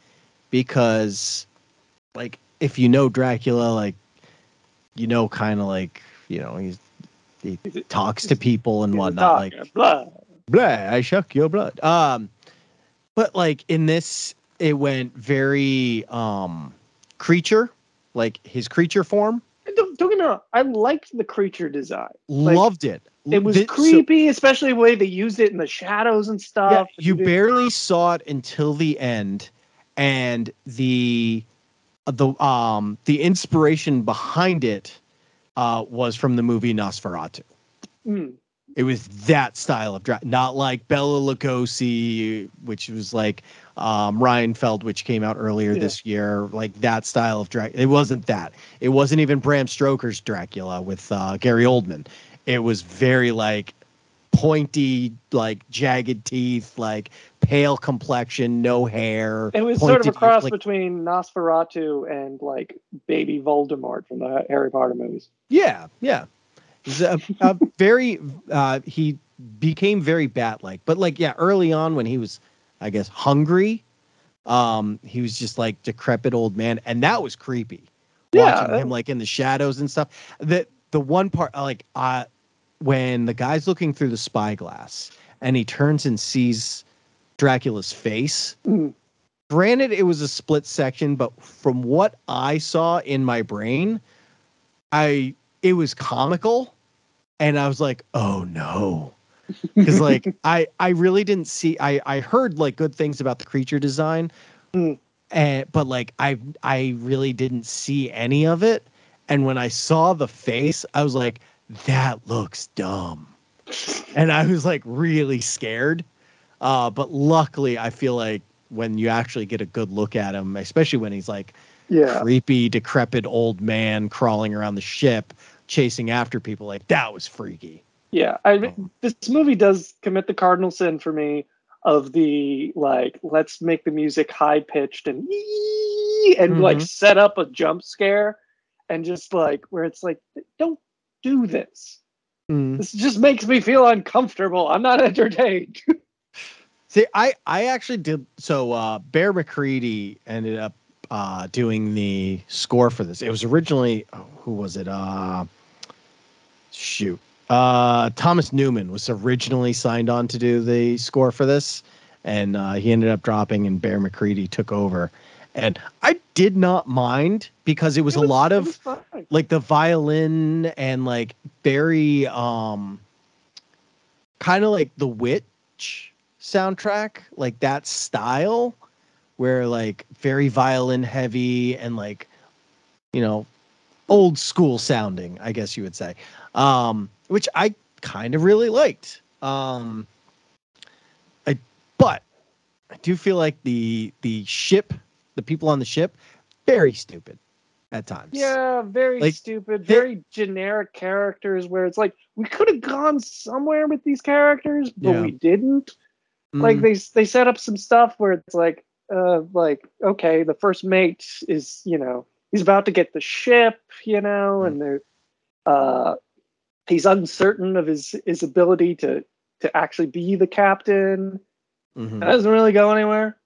because like if you know Dracula, like you know kind of like, you know, he's he talks to people and whatnot. Like blah. blah, I shuck your blood. Um, but like in this, it went very um creature, like his creature form. Don't, don't get me wrong i liked the creature design Like, Loved it. it was so- creepy especially the way they used it in the shadows and yeah, stuff you barely saw it until the end, and the the um the inspiration behind it uh was from the movie Nosferatu. mm. It was that style of dra- not like Bela Lugosi, which was like um, Renfield, which came out earlier Yeah. this year. Like that style of Dracula. It wasn't that. It wasn't even Bram Stoker's Dracula with uh, Gary Oldman. It was very like pointy, like jagged teeth, like pale complexion, no hair. It was sort of a cross like- between Nosferatu and like baby Voldemort from the Harry Potter movies. Yeah, yeah. He's a, a very uh he became very bat like. But like yeah, early on when he was I guess hungry, um he was just like decrepit old man and that was creepy. Yeah, Watching him like in the shadows and stuff. The the one part like uh when the guy's looking through the spyglass and he turns and sees Dracula's face. Mm. Granted, it was a split section, but from what I saw in my brain, I it was comical, and I was like, "Oh no," because like I I really didn't see. I I heard like good things about the creature design, Mm. and but like I I really didn't see any of it. And when I saw the face, I was like, "That looks dumb," and I was like really scared. Uh, but luckily, I feel like when you actually get a good look at him, especially when he's like Yeah. creepy, decrepit old man crawling around the ship, chasing after people, like that was freaky. Yeah. I Oh. this movie does commit the cardinal sin for me of the like let's make the music high pitched and "Ee!" and like Mhm. set up a jump scare, and just like where it's like, don't do this. Mm. This just makes me feel uncomfortable. I'm not entertained. See, I I actually did so. Uh, Bear McCreary ended up uh, doing the score for this. It was originally oh, who was it? Uh, shoot, uh, Thomas Newman was originally signed on to do the score for this, and uh, he ended up dropping, and Bear McCreary took over. And I did not mind because it was, It a lot of like the violin and like very um kind of like the witch soundtrack like that style where like very violin heavy and like you know old school sounding i guess you would say um which i kind of really liked um i but i do feel like the the ship the people on the ship very stupid at times Yeah, very Like, stupid, very generic characters where it's like we could have gone somewhere with these characters, but Yeah. we didn't. Like Mm, they they set up some stuff where it's like uh like okay, the first mate is, you know, he's about to get the ship, you know, Mm. and they're uh he's uncertain of his his ability to to actually be the captain. mhm. That doesn't really go anywhere.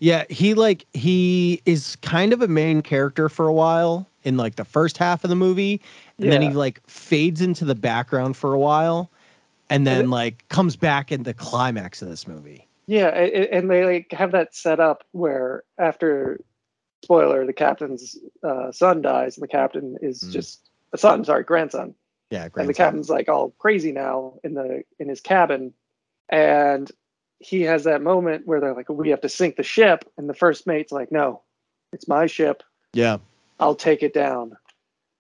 Yeah, he like he is kind of a main character for a while in like the first half of the movie, and then he like fades into the background for a while, and then it- like comes back in the climax of this movie. Yeah, a- and they like have that set up where after spoiler, the captain's uh, son dies, and the captain is Mm. just a son, sorry, grandson, Yeah, and the captain's like all crazy now in the in his cabin, and he has that moment where they're like, "We have to sink the ship," and the first mate's like, "No, it's my ship. Yeah, I'll take it down."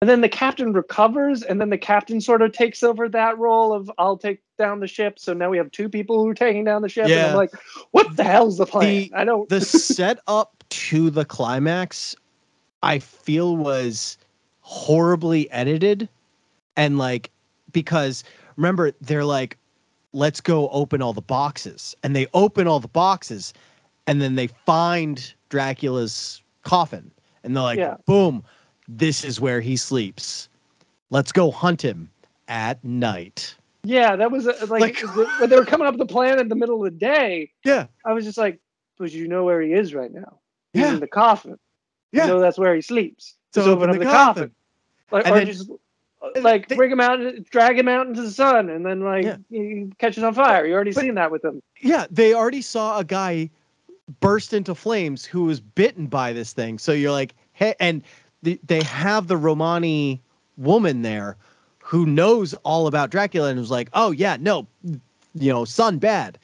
And then the captain recovers, and then the captain sort of takes over that role of "I'll take down the ship." So now we have two people who are taking down the ship, and Yeah. I'm like, "What the hell's the plan?" The- I don't. the setup to the climax, I feel was horribly edited, and like because remember they're like, let's go open all the boxes, and they open all the boxes, and then they find Dracula's coffin, and they're like, Yeah. boom, this is where he sleeps. Let's go hunt him at night. Yeah, that was uh, like, Like- when they were coming up with the plan in the middle of the day. Yeah. I was just like, "But you know where he is right now? He's Yeah. in the coffin. Yeah. You know that's where he sleeps. So open up the coffin, like, And or then- just Uh, like they- bring him out, drag him out into the sun, and then like Yeah. he catches on fire. You already But- seen that with him. yeah, they already saw a guy burst into flames who was bitten by this thing. So you're like, hey, and the, they have the Romani woman there who knows all about Dracula and was like, oh yeah, no, you know, son bad.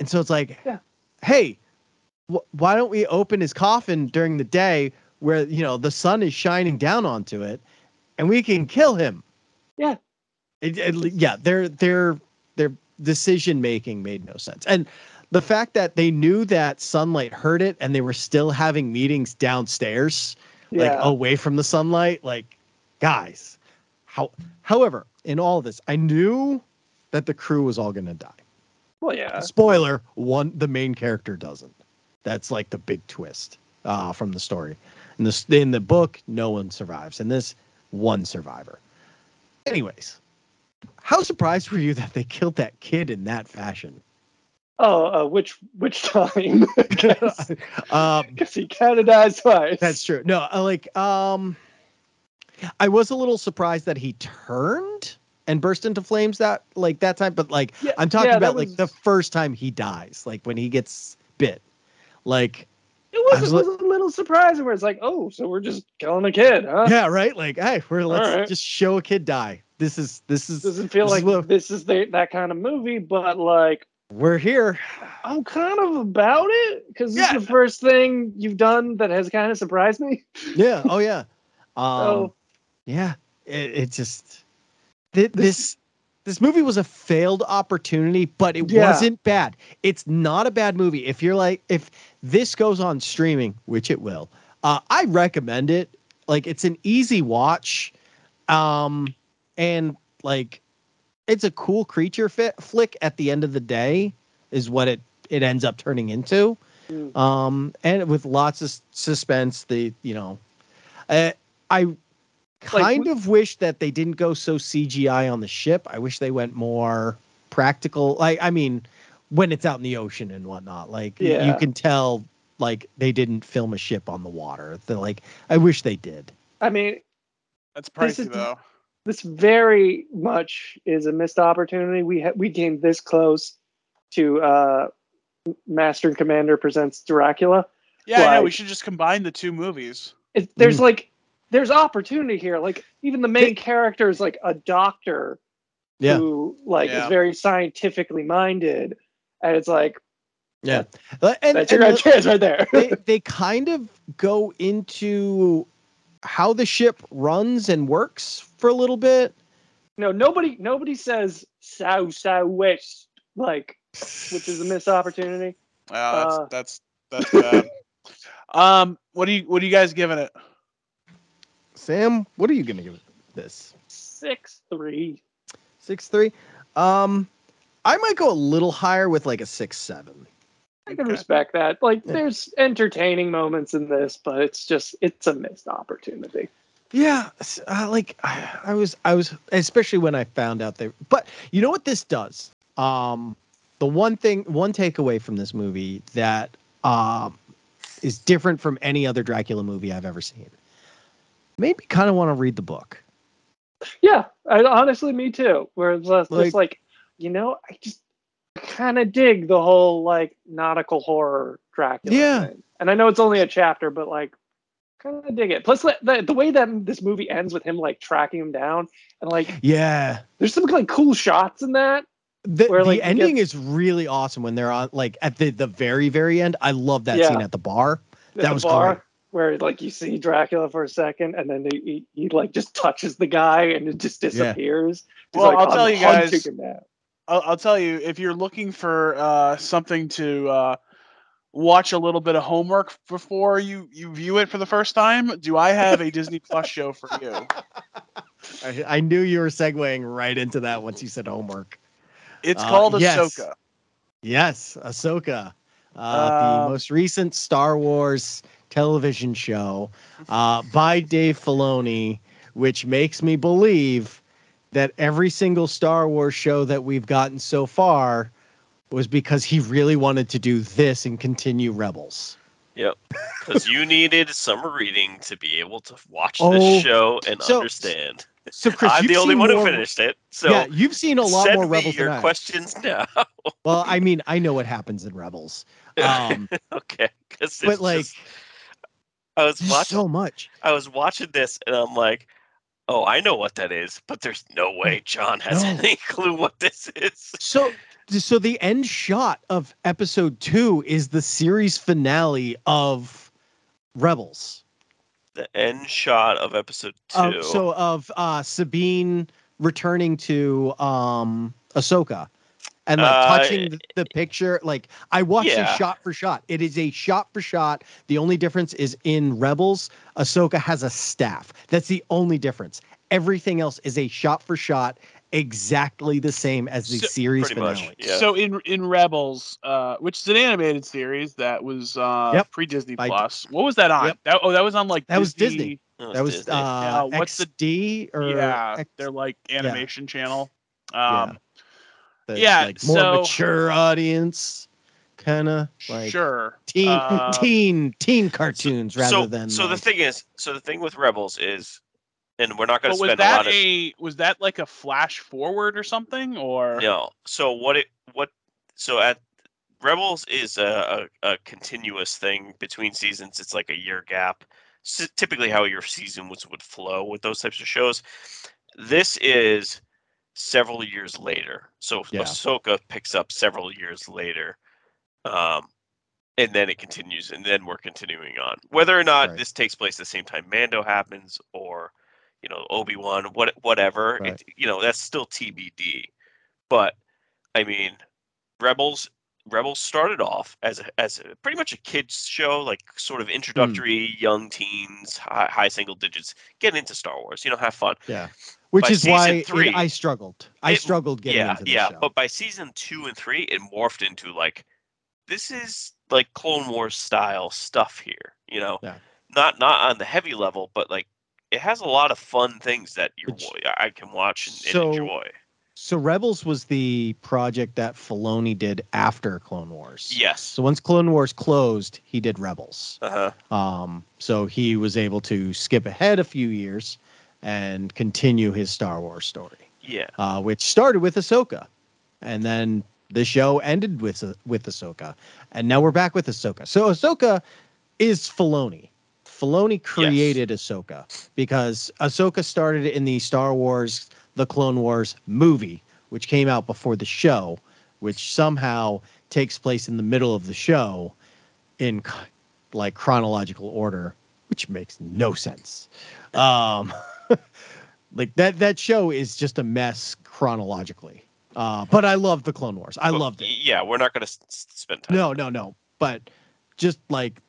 And so it's like, Yeah. hey, wh- why don't we open his coffin during the day where you know the sun is shining down onto it, and we can kill him. Yeah. It, it- yeah, their their their decision making made no sense, and the fact that they knew that sunlight hurt it, and they were still having meetings downstairs, like away from the sunlight, like guys. How, however, in all of this, I knew that the crew was all going to die. well, yeah. Spoiler: one, the main character doesn't. That's like the big twist uh, from the story. In this, in the book, no one survives. In this, one survivor. Anyways, how surprised were you that they killed that kid in that fashion? Oh, uh, which which time? Because um, he kind of dies twice. That's true. No, like um I was a little surprised that he turned and burst into flames that like that time, but like Yeah, I'm talking yeah, about like the first time he dies, like when he gets bit. Like It was, was was a little surprising where it's like, oh, so we're just killing a kid, huh? yeah, right? Like, hey, we're let's Alright. just show a kid die. This is this is Doesn't feel this is like what- this is the, that kind of movie, but like we're here. I'm kind of about it because this Yeah. is the first thing you've done that has kind of surprised me. Yeah. Oh yeah. Um So yeah. It, it just thi- this this movie was a failed opportunity, but it Yeah. wasn't bad. It's not a bad movie. If you're like, if this goes on streaming, which it will, uh, I recommend it. Like, it's an easy watch, um, and like, it's a cool creature fit flick. At the end of the day, is what it it ends up turning into. Mm. um, and with lots of suspense. The you know, uh, I kind we- of wish that they didn't go so CGI on the ship. I wish they went more practical. Like I mean, when it's out in the ocean and whatnot, like y- you can tell like they didn't film a ship on the water. They're like, I wish they did. I mean, That's This pricey is- though. this very much is a missed opportunity. We ha- we came this close to uh, Master and Commander presents Dracula. Yeah, I know. We should just combine the two movies. It, there's Mm. like there's opportunity here. Like even the main character is like a doctor Yeah. who like Yeah. is very scientifically minded, and it's like Yeah, Uh, and, that's your and right chance right there. they they kind of go into how the ship runs and works for a little bit. no, nobody nobody says south southwest like, which is a missed opportunity. Wow, that's Uh, that's that's bad. um, what do you what are you guys giving it? Sam, what are you gonna give it this? Six three. Six three. Um, I might go a little higher with like a six seven. I can Okay. respect that. Like, Yeah. there's entertaining moments in this, but it's just it's a missed opportunity. Yeah, uh, like I, I was, I was, especially when I found out they. But you know what this does? Um, the one thing, one takeaway from this movie that um is different from any other Dracula movie I've ever seen. Made me kind of want to read the book. Yeah, I, honestly, me too. Where it's just Like- like, you know, I just kind of dig the whole like nautical horror Dracula. Yeah. thing. and I know it's only a chapter, but like, kind of dig it. Plus, the, the the way that this movie ends with him like tracking him down, and like, Yeah, there's some like cool shots in that. the, Where, the like, you ending get- is really awesome when they're on like at the the very very end. I love that Yeah. scene at the bar. at That the was bar, great. Where like you see Dracula for a second, and then he, he, he like just touches the guy, and it just disappears. He's Well, like, I'll "I'm tell you hunting guys- him now." I'll, I'll tell you if you're looking for uh, something to uh, watch a little bit of homework before you you view it for the first time. Do I have a Disney Plus show for you? I, I knew you were segueing right into that once you said homework. It's Uh, called yes. Ahsoka. Yes, Ahsoka, uh, the most recent Star Wars television show uh, by Dave Filoni, which makes me believe that every single Star Wars show that we've gotten so far was because he really wanted to do this and continue Rebels. Yep. Because you needed some reading to be able to watch Oh, this show and so- understand. So, Chris, I'm the only one who finished it. So yeah, you've seen a lot more Rebels your than I. questions now. Well, I mean, I know what happens in Rebels, um, okay, because but like, I was watching, so much. I was watching this, and I'm like, oh, I know what that is, but there's no way John has No. any clue what this is. So, so the end shot of episode two is the series finale of Rebels. The end shot of episode two. Um, so of uh, Sabine returning to um, Ahsoka and like Uh, touching the, the picture. Like I watched yeah. it shot for shot. It is a shot for shot. The only difference is in Rebels, Ahsoka has a staff. That's the only difference. Everything else is a shot for shot, exactly the same as the So- series finale. much, yeah. So in in Rebels, uh, which is an animated series that was uh, Yep. pre Disney Plus. What was that on? Yep. That, oh, that was on like That was Disney. That That was Disney. uh, Yeah, what's the- D or yeah, X- their like animation channel. Yeah. Um, the, yeah, like more so- mature audience, kind of like sure. teen Uh, teen teen cartoons rather so, than so the thing is, so the thing with Rebels is, and we're not going but to was spend a that lot of a was that like a flash forward or something or no. So what it what so at Rebels is a, a, a continuous thing between seasons. It's like a year gap. S typically, how your season was would flow with those types of shows. This is several years later. So Yeah. Ahsoka picks up several years later, um, and then it continues, and then we're continuing on. Whether or not Right. this takes place the same time Mando happens, or you know Obi Wan, what whatever, Right. it, you know that's still TBD. But I mean, Rebels Rebels started off as a, as a, pretty much a kids show, like sort of mm. introductory, young teens, high, high single digits, get into Star Wars, you know, have fun. yeah, which by is why season it- I struggled. I it- struggled getting yeah, into the yeah. show. But by season two and three, it morphed into like this is like Clone Wars style stuff here. You know, Yeah. not not on the heavy level, but like it has a lot of fun things that you I can watch and, So- and enjoy. So Rebels was the project that Filoni did after Clone Wars. Yes. So once Clone Wars closed, he did Rebels. Uh huh. Um, so he was able to skip ahead a few years and continue his Star Wars story, Yeah. uh, which started with Ahsoka, and then the show ended with with Ahsoka, and now we're back with Ahsoka. So Ahsoka is Filoni. Filoni created Ahsoka because Ahsoka started in the Star Wars The Clone Wars movie, which came out before the show, which somehow takes place in the middle of the show in like chronological order, which makes no sense. Um, like that that show is just a mess chronologically. Uh, but I love the Clone Wars. I But, loved it. Yeah, we're not gonna s- s- spend time. No, no, no. But just like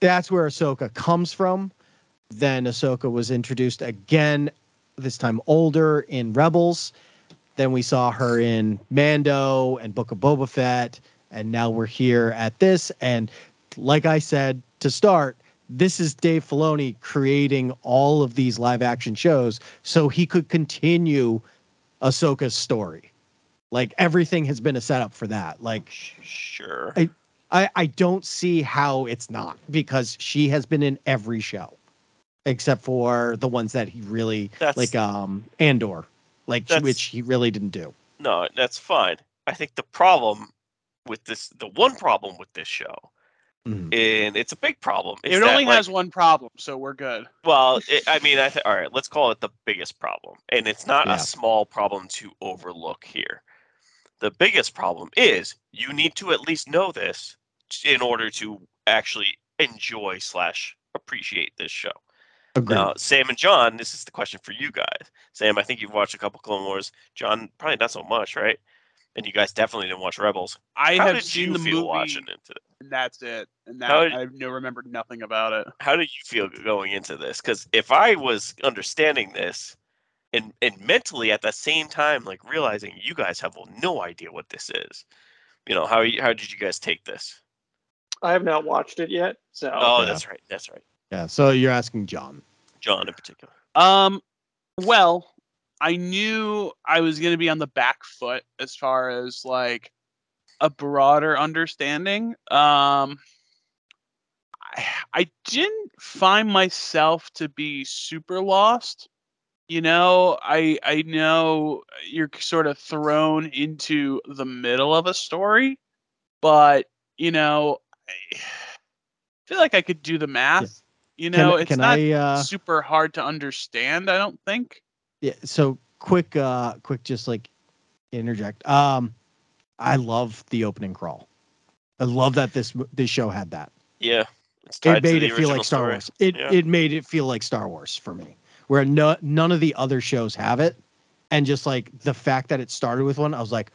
that's where Ahsoka comes from. Then Ahsoka was introduced again, this time older in Rebels. Then we saw her in Mando and Book of Boba Fett. And now we're here at this. And like I said to start, this is Dave Filoni creating all of these live action shows so he could continue Ahsoka's story. Like everything has been a setup for that. Like Sure. I- I, I don't see how it's not because she has been in every show except for the ones that he really That's like um Andor like which he really didn't do. no, that's fine. I think the problem with this, the one problem with this show, Mhm. and it's a big problem. is It that, only like, has one problem, so we're good. Well, it, I mean, I th- all right. Let's call it the biggest problem, and it's not Yeah. a small problem to overlook here. The biggest problem is you need to at least know this in order to actually enjoy slash appreciate this show. Agreed. Now, Sam and John, this is the question for you guys. Sam, I think you've watched a couple Clone Wars. John, probably not so much, right? And you guys definitely didn't watch Rebels. I How have did seen you the feel movie, watching it? and that's it. And that How did- I no remembered nothing about it. how did you feel going into this? Because if I was understanding this and and mentally at the same time, like realizing you guys have no idea what this is, you know, how you- how did you guys take this? I have not watched it yet, so Oh, yeah. that's right, that's right, yeah, so you're asking John. John in particular. Um, well, I knew I was going to be on the back foot as far as like a broader understanding. Um, I, I didn't find myself to be super lost. You know, I I know you're sort of thrown into the middle of a story, but you know, I feel like I could do the math. You Can, know, it's can not I uh super hard to understand. I don't think. yeah, so quick uh quick just like interject. Um I love the opening crawl. I love that this this show had that. Yeah, it's tied it to made the it feel like Star story. Wars. It Yeah. it made it feel like Star Wars for me, where no none of the other shows have it, and just like the fact that it started with one, I was like,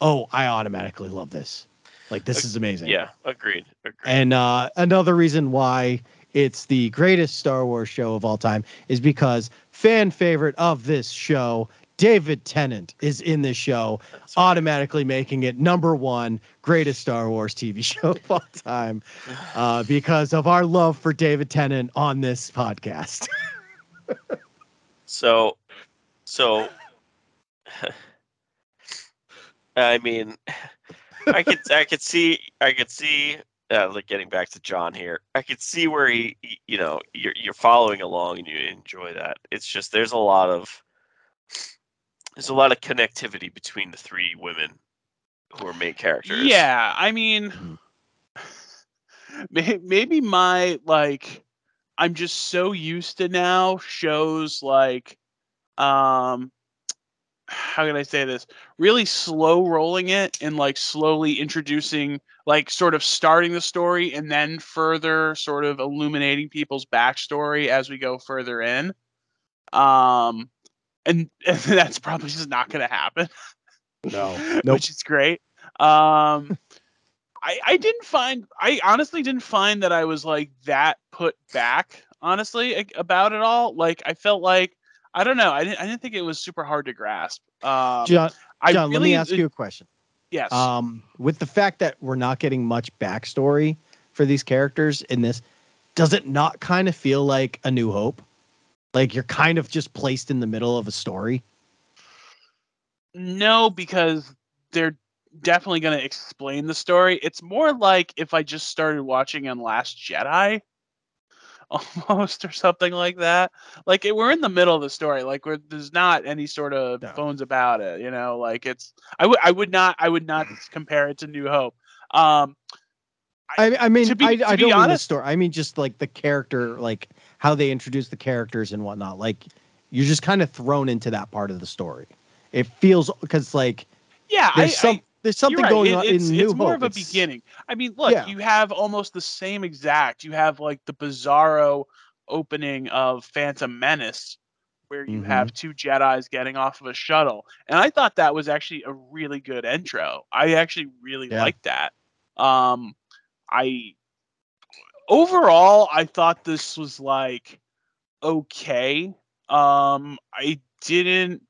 oh, I automatically love this. Like this Ag- is amazing. Yeah, agreed, agreed. And uh, another reason why it's the greatest Star Wars show of all time is because fan favorite of this show, David Tennant, is in this show, That's automatically making it number one greatest Star Wars TV show of all time uh, because of our love for David Tennant on this podcast. So, so, I mean, I could, I could see, I could see, uh, like getting back to John here, I could see where he, he- you know, you're you're following along and you enjoy that. It's just there's a lot of, there's a lot of connectivity between the three women who are main characters. Yeah, I mean, maybe my like, I'm just so used to now shows like, um, how can I say this? Really slow rolling it and like slowly introducing, like, sort of starting the story and then further sort of illuminating people's backstory as we go further in. Um, and, and that's probably just not going to happen. No. Nope. which is great. Um, I I didn't find I honestly didn't find that I was like that put back honestly about it all. Like I felt like I don't know. I didn't I didn't think it was super hard to grasp. Um, John, John let me really- ask you a question. Yes. Um, with the fact that we're not getting much backstory for these characters in this, does it not kind of feel like A New Hope? Like you're kind of just placed in the middle of a story. No, because they're definitely going to explain the story. It's more like if I just started watching on Last Jedi, almost, or something like that. Like it, we're in the middle of the story. Like we're, there's not any sort of No. phones about it. You know, like it's. I would. I would not. I would not compare it to New Hope. Um, I, I mean, to be- I, to I be don't mean the story. I mean just like the character, like how they introduce the characters and whatnot. Like you're just kind of thrown into that part of the story. It feels because like yeah, I, there's some I, there's something right, going it- on it's, in New it's more Hope. of a It's- beginning. I mean, look, Yeah. you have almost the same exact. You have like the bizarro opening of Phantom Menace, where you Mhm. have two Jedi's getting off of a shuttle, and I thought that was actually a really good intro. I actually really Yeah. liked that. Um, I overall, I thought this was like okay. Um, I didn't.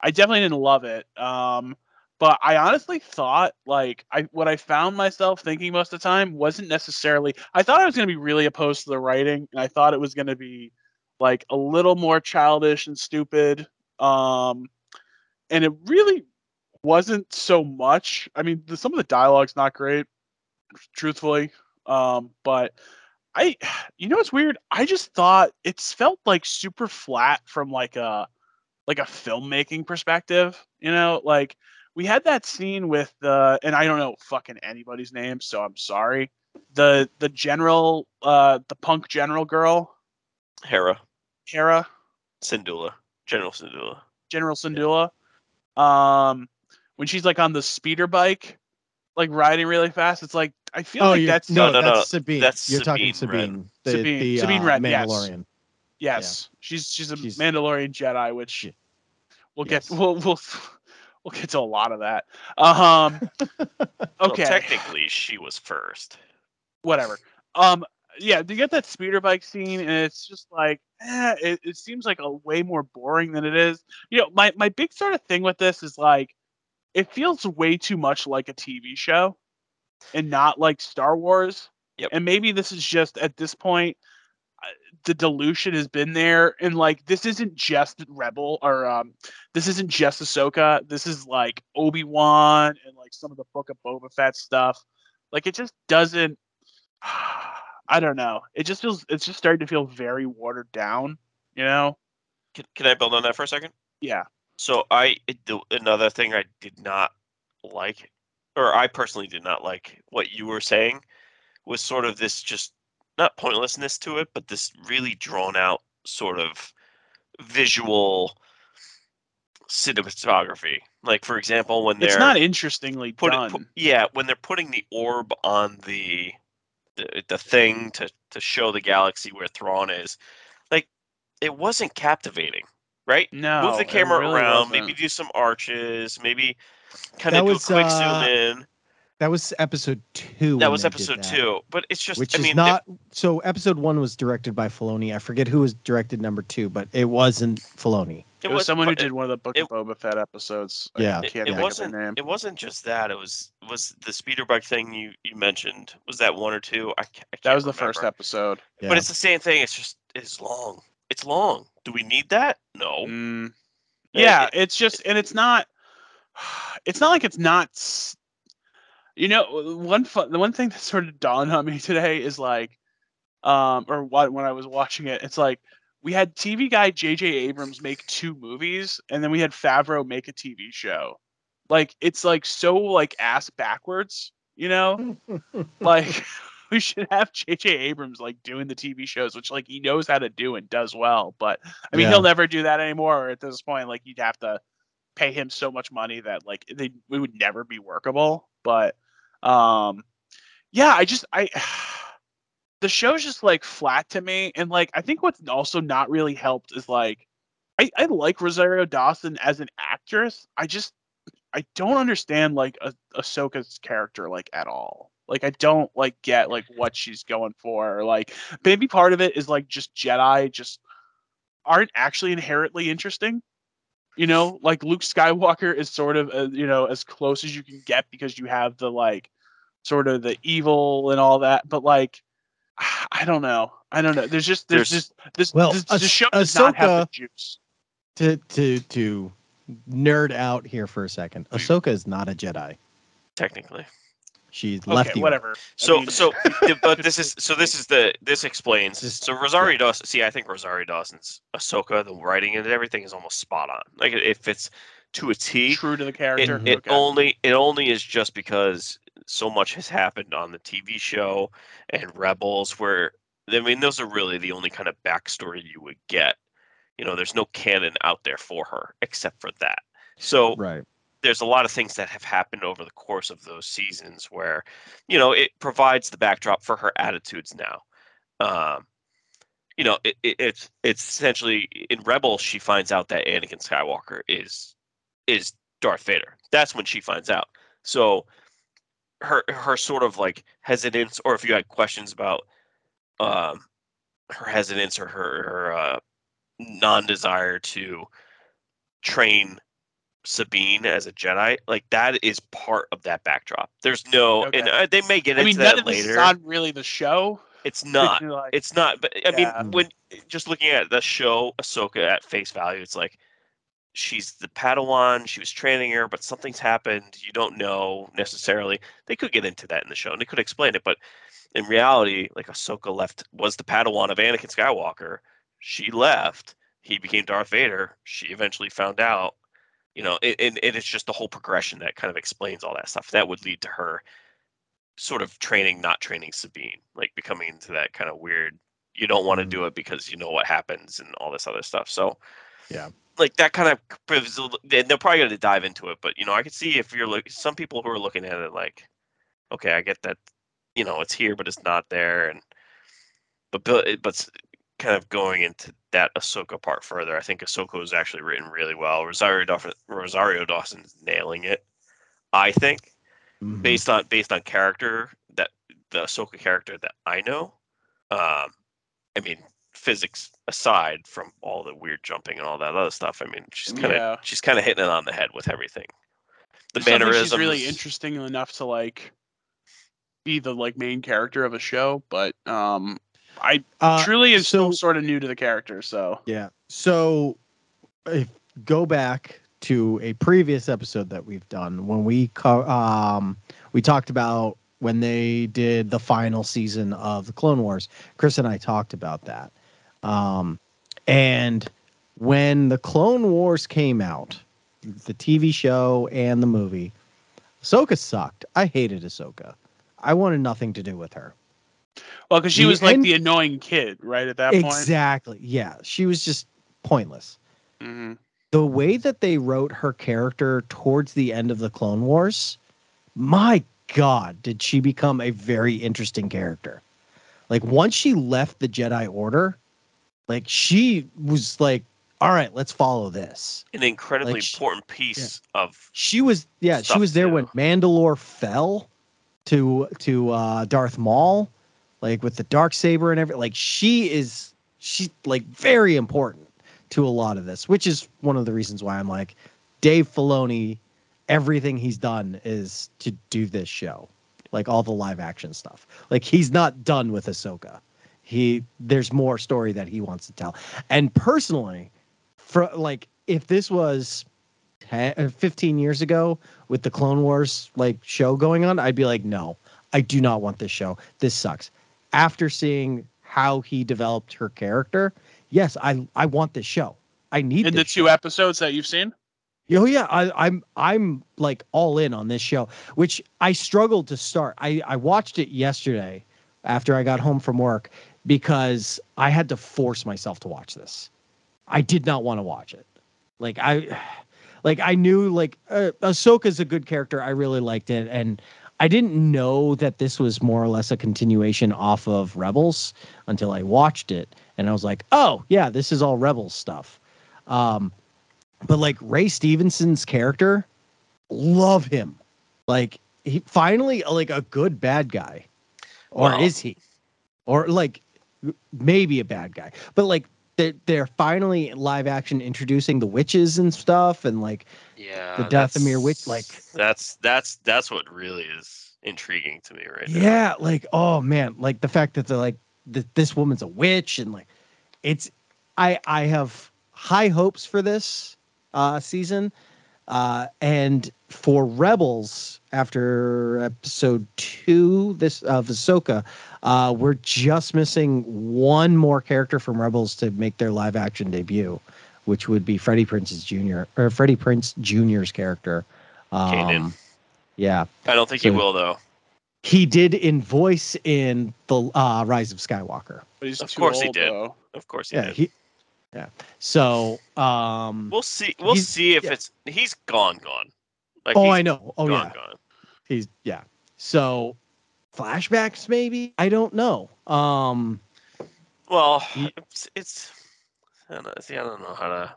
I definitely didn't love it. Um, but I honestly thought like I what I found myself thinking most of the time wasn't necessarily. I thought I was going to be really opposed to the writing, and I thought it was going to be like a little more childish and stupid. Um, and it really wasn't so much. I mean, the, some of the dialogue's not great, truthfully. Um, but I, you know, it's weird. I just thought it's felt like super flat from like a like a filmmaking perspective. You know, like we had that scene with the, and I don't know fucking anybody's name, so I'm sorry. The the general, uh, the punk general girl, Hera, Hera, Syndulla, General Syndulla. General Syndulla. Um, when she's like on the speeder bike, like riding really fast, it's like I feel like that's no, No, no, no, that's Sabine. that's You're talking Sabine Wren. Sabine, the, Sabine- the Sabine uh, Wren, yes. Mandalorian. Yes, she's she's a She's- Mandalorian Jedi, which Yeah. we'll get we'll we'll we'll get to a lot of that. Um, Well, okay, technically, she was first. whatever. Um, yeah, you get that speeder bike scene, and it's just like, eh, it, it seems like a way more boring than it is. You know, my my big sort of thing with this is like, it feels way too much like a TV show, and not like Star Wars. Yep. And maybe this is just at this point, the dilution has been there, and like this isn't just Rebel or um, this isn't just Ahsoka. This is like Obi Wan and like some of the Book of Boba Fett stuff. Like it just doesn't. I don't know. It just feels. It's just starting to feel very watered down. You know? Can, can I build on that for a second? Yeah. So I another thing I did not like, or I personally did not like what you were saying, was sort of this just not pointlessness to it, but this really drawn out sort of visual cinematography. Like for example, when they're It's not interestingly put, done. pu- yeah, when they're putting the orb on the the, the thing to to show the galaxy where Thrawn is, like it wasn't captivating, right? no. Move the camera really around, wasn't. maybe do some arches, maybe kind That of do a quick uh, zoom in. That was episode two. That was episode that, two, but it's just which I is mean, not. So episode one was directed by Filoni. I forget who was directed number two, but it wasn't Filoni. it, It was was someone who but did one of the Book it- of Boba Fett episodes. Yeah. It, can't it think wasn't. name. It wasn't just that. It was was the speeder bike thing you you mentioned. Was that one or two? I, I can't That was the first episode. Yeah. But it's the same thing. It's just it's long. It's long. Do we need that? No. Mm. Yeah, it- it's just, and it's not. It's not like it's not. You know, one fun, the one thing that sort of dawned on me today is like, um, or what when I was watching it, it's like we had TV guy J.J. Abrams make two movies, and then we had Favreau make a TV show. Like it's like so like ass backwards, you know. like we should have J.J. Abrams like doing the TV shows, which like he knows how to do and does well. But I mean, Yeah. he'll never do that anymore. At this point, like you'd have to pay him so much money that like they it would never be workable. But um, yeah, I just I the show's just like flat to me, and like I think what's also not really helped is like I I like Rosario Dawson as an actress. I just I don't understand like a Ahsoka's character like at all. Like I don't like get like what she's going for. Or, like maybe part of it is like just Jedi just aren't actually inherently interesting. You know, like Luke Skywalker is sort of uh, you know as close as you can get because you have the like sort of the evil and all that, but like I don't know. I don't know. There's just there's, There's- just this Well, this, Ah- this show does not have the juice. To to to nerd out here for a second. Ahsoka is not a Jedi. technically. She's left Okay, you. whatever. I So mean- so but this is so this is the this explains Just- so Rosario Dawson see I think Rosario Dawson's Ahsoka the writing and everything is almost spot on like it, it fits to a T true to the it, character. it Okay. only it only is just because so much has happened on the TV show and Rebels where I mean those are really the only kind of backstory you would get you know there's no canon out there for her except for that so Right. There's a lot of things that have happened over the course of those seasons where you know it provides the backdrop for her attitudes now. Um you know it, it, it's it's essentially in rebels she finds out that anakin skywalker is is darth vader. That's when she finds out. So her her sort of like hesitance or if you had questions about um her hesitance or her, her uh non-desire to train Sabine as a Jedi, like that is part of that backdrop. There's no, and uh, they may get I into mean, that of this is later. on really the show. it's not. Like, It's not. But I Yeah. mean, when just looking at the show Ahsoka at face value, it's like she's the Padawan. She was training her, but something's happened. You don't know necessarily. They could get into that in the show, and they could explain it. But in reality, like Ahsoka left was the Padawan of Anakin Skywalker. She left. He became Darth Vader. She eventually found out. You know, it, and, and it's just the whole progression that kind of explains all that stuff. That would lead to her sort of training, not training Sabine, like becoming into that kind of weird. You don't want to Mhm. do it because you know what happens and all this other stuff. So, Yeah. like that kind of gives a li- and they're probably going to dive into it. But you know, I could see if you're look some people who are looking at it like, okay, I get that, you know, it's here but it's not there, and but it- but kind of going into that Ahsoka part further, I think Ahsoka was actually written really well. Rosario Dawson, Rosario Dawson's nailing it. I think Mhm. based on based on character that the Ahsoka character that I know. Um, I mean, physics aside from all the weird jumping and all that other stuff, I mean, she's kind of Yeah. she's kind of hitting it on the head with everything. The Just don't mannerisms, She's really interesting enough to like be the like main character of a show, but um, I Uh, truly is still so- sort of new to the character. So Yeah. So if go back to a previous episode that we've done when we co- um we talked about when they did the final season of the Clone Wars. Chris and I talked about that. Um and when the Clone Wars came out, the TV show and the movie, Ahsoka sucked. I hated Ahsoka. I wanted nothing to do with her. Well, because she The was like end- the annoying kid, right at that point. Exactly. Yeah. She was just pointless. hmm the way that they wrote her character towards the end of the Clone Wars, my God, did she become a very interesting character. Like once she left the Jedi Order, like she was like, all right, let's follow this. an incredibly like, sh- important piece of She was, yeah, she was there too. when Mandalore fell to to uh, Darth Maul, like with the dark saber and everything. Like she is, she's like very important to a lot of this, which is one of the reasons why I'm like, Dave Filoni, everything he's done is to do this show, like all the live action stuff. Like he's not done with Ahsoka. He there's more story that he wants to tell. And personally, for like if this was 10, uh, 15 years ago with the Clone Wars like show going on, I'd be like, no, I do not want this show. This sucks. After seeing how he developed her character, yes, I I want this show. I need In the two show. episodes that you've seen, Oh yeah, I, I'm I'm like all in on this show, which I struggled to start. I I watched it yesterday after I got home from work because I had to force myself to watch this. I did not want to watch it. Like I, like I knew like uh, Ahsoka's a good character. I really liked it, and I didn't know that this was more or less a continuation off of Rebels until I watched it, and I was like, oh yeah, this is all Rebels stuff. Um, but like Ray Stevenson's character, love him. Like he finally like a good bad guy, or is he? Or like maybe a bad guy, but like they're, they're finally live action introducing the witches and stuff, and like Yeah. The Dathomir witch, like- that's that's that's what really is intriguing to me right now. yeah, like oh man, like the fact that they're like that this woman's a witch, and like it's I I have high hopes for this uh season, uh, and for Rebels after episode two this of Ahsoka, uh, we're just missing one more character from Rebels to make their live action debut, which would be Freddie Prinze's Jr. or Freddie Prinze Jr.'s character. Um, Kanan. Yeah, I don't think he will though. he did in voice in the uh, Rise of Skywalker. But he's Of too course he old, did. though. Of course he Yeah, did. he. Yeah. So, um. We'll see. We'll see if yeah. it's he's gone, gone. Like oh, I know. Oh, gone, yeah. gone. He's yeah. So, flashbacks maybe. I don't know. Um. Well, He- it's, it's I don't know, see. I don't know how to.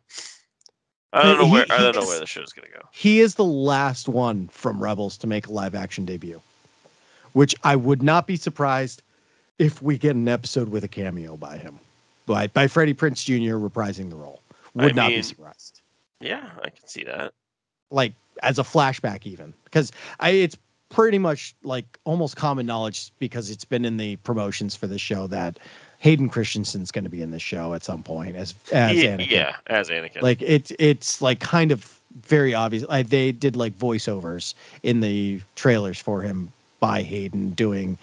I don't know He- where I don't know is- where the show's gonna go. He is the last one from Rebels to make a live action debut, which I would not be surprised if we get an episode with a cameo by him, by by Freddie Prinze Jr. reprising the role. Would I not mean- be surprised. Yeah, I can see that. like as a flashback even because I it's pretty much like almost common knowledge because it's been in the promotions for the show that Hayden Christensen's going to be in the show at some point as as yeah, Anakin. yeah, as Anakin. Like it's it's like kind of very obvious. Like they did like voiceovers in the trailers for him by Hayden doing